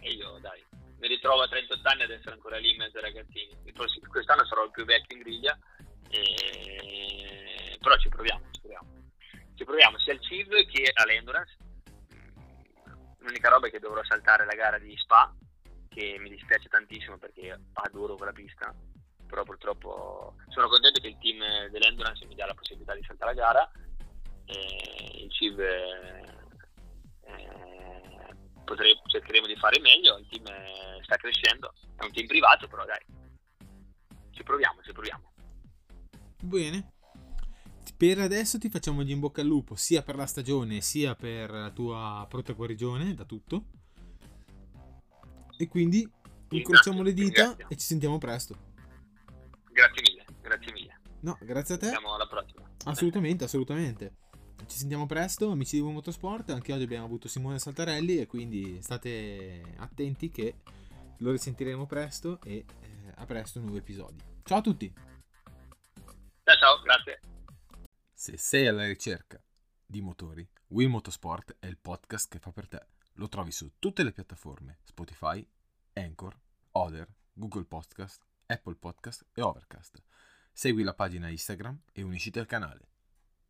S2: E io, dai, mi ritrovo a 38 anni ad essere ancora lì in mezzo ai ragazzini. Quest'anno sarò il più vecchio in griglia, e... però ci proviamo, ci proviamo. Ci proviamo sia al CIV che all'Endurance. L'unica roba è che dovrò saltare la gara di Spa, che mi dispiace tantissimo perché adoro quella pista, però purtroppo sono contento che il team dell'Endurance mi dia la possibilità di saltare la gara. E il CIV eh, potrei, cercheremo di fare meglio, il team sta crescendo, è un team privato, però dai, ci proviamo, ci proviamo.
S1: Bene. Per adesso ti facciamo gli in bocca al lupo sia per la stagione sia per la tua protaguarigione da tutto. E quindi incrociamo le dita e ci sentiamo presto.
S2: Grazie mille, grazie mille.
S1: No, grazie a te.
S2: Siamo alla prossima.
S1: Assolutamente, assolutamente. Ci sentiamo presto, amici di Motorsport. Anche oggi abbiamo avuto Simone Saltarelli e quindi state attenti che lo risentiremo presto e eh, a presto nuovi episodi. Ciao a tutti!
S2: Ciao ciao, grazie.
S1: Se sei alla ricerca di motori, Will Motorsport è il podcast che fa per te. Lo trovi su tutte le piattaforme Spotify, Anchor, Other, Google Podcast, Apple Podcast e Overcast. Segui la pagina Instagram e unisciti al canale.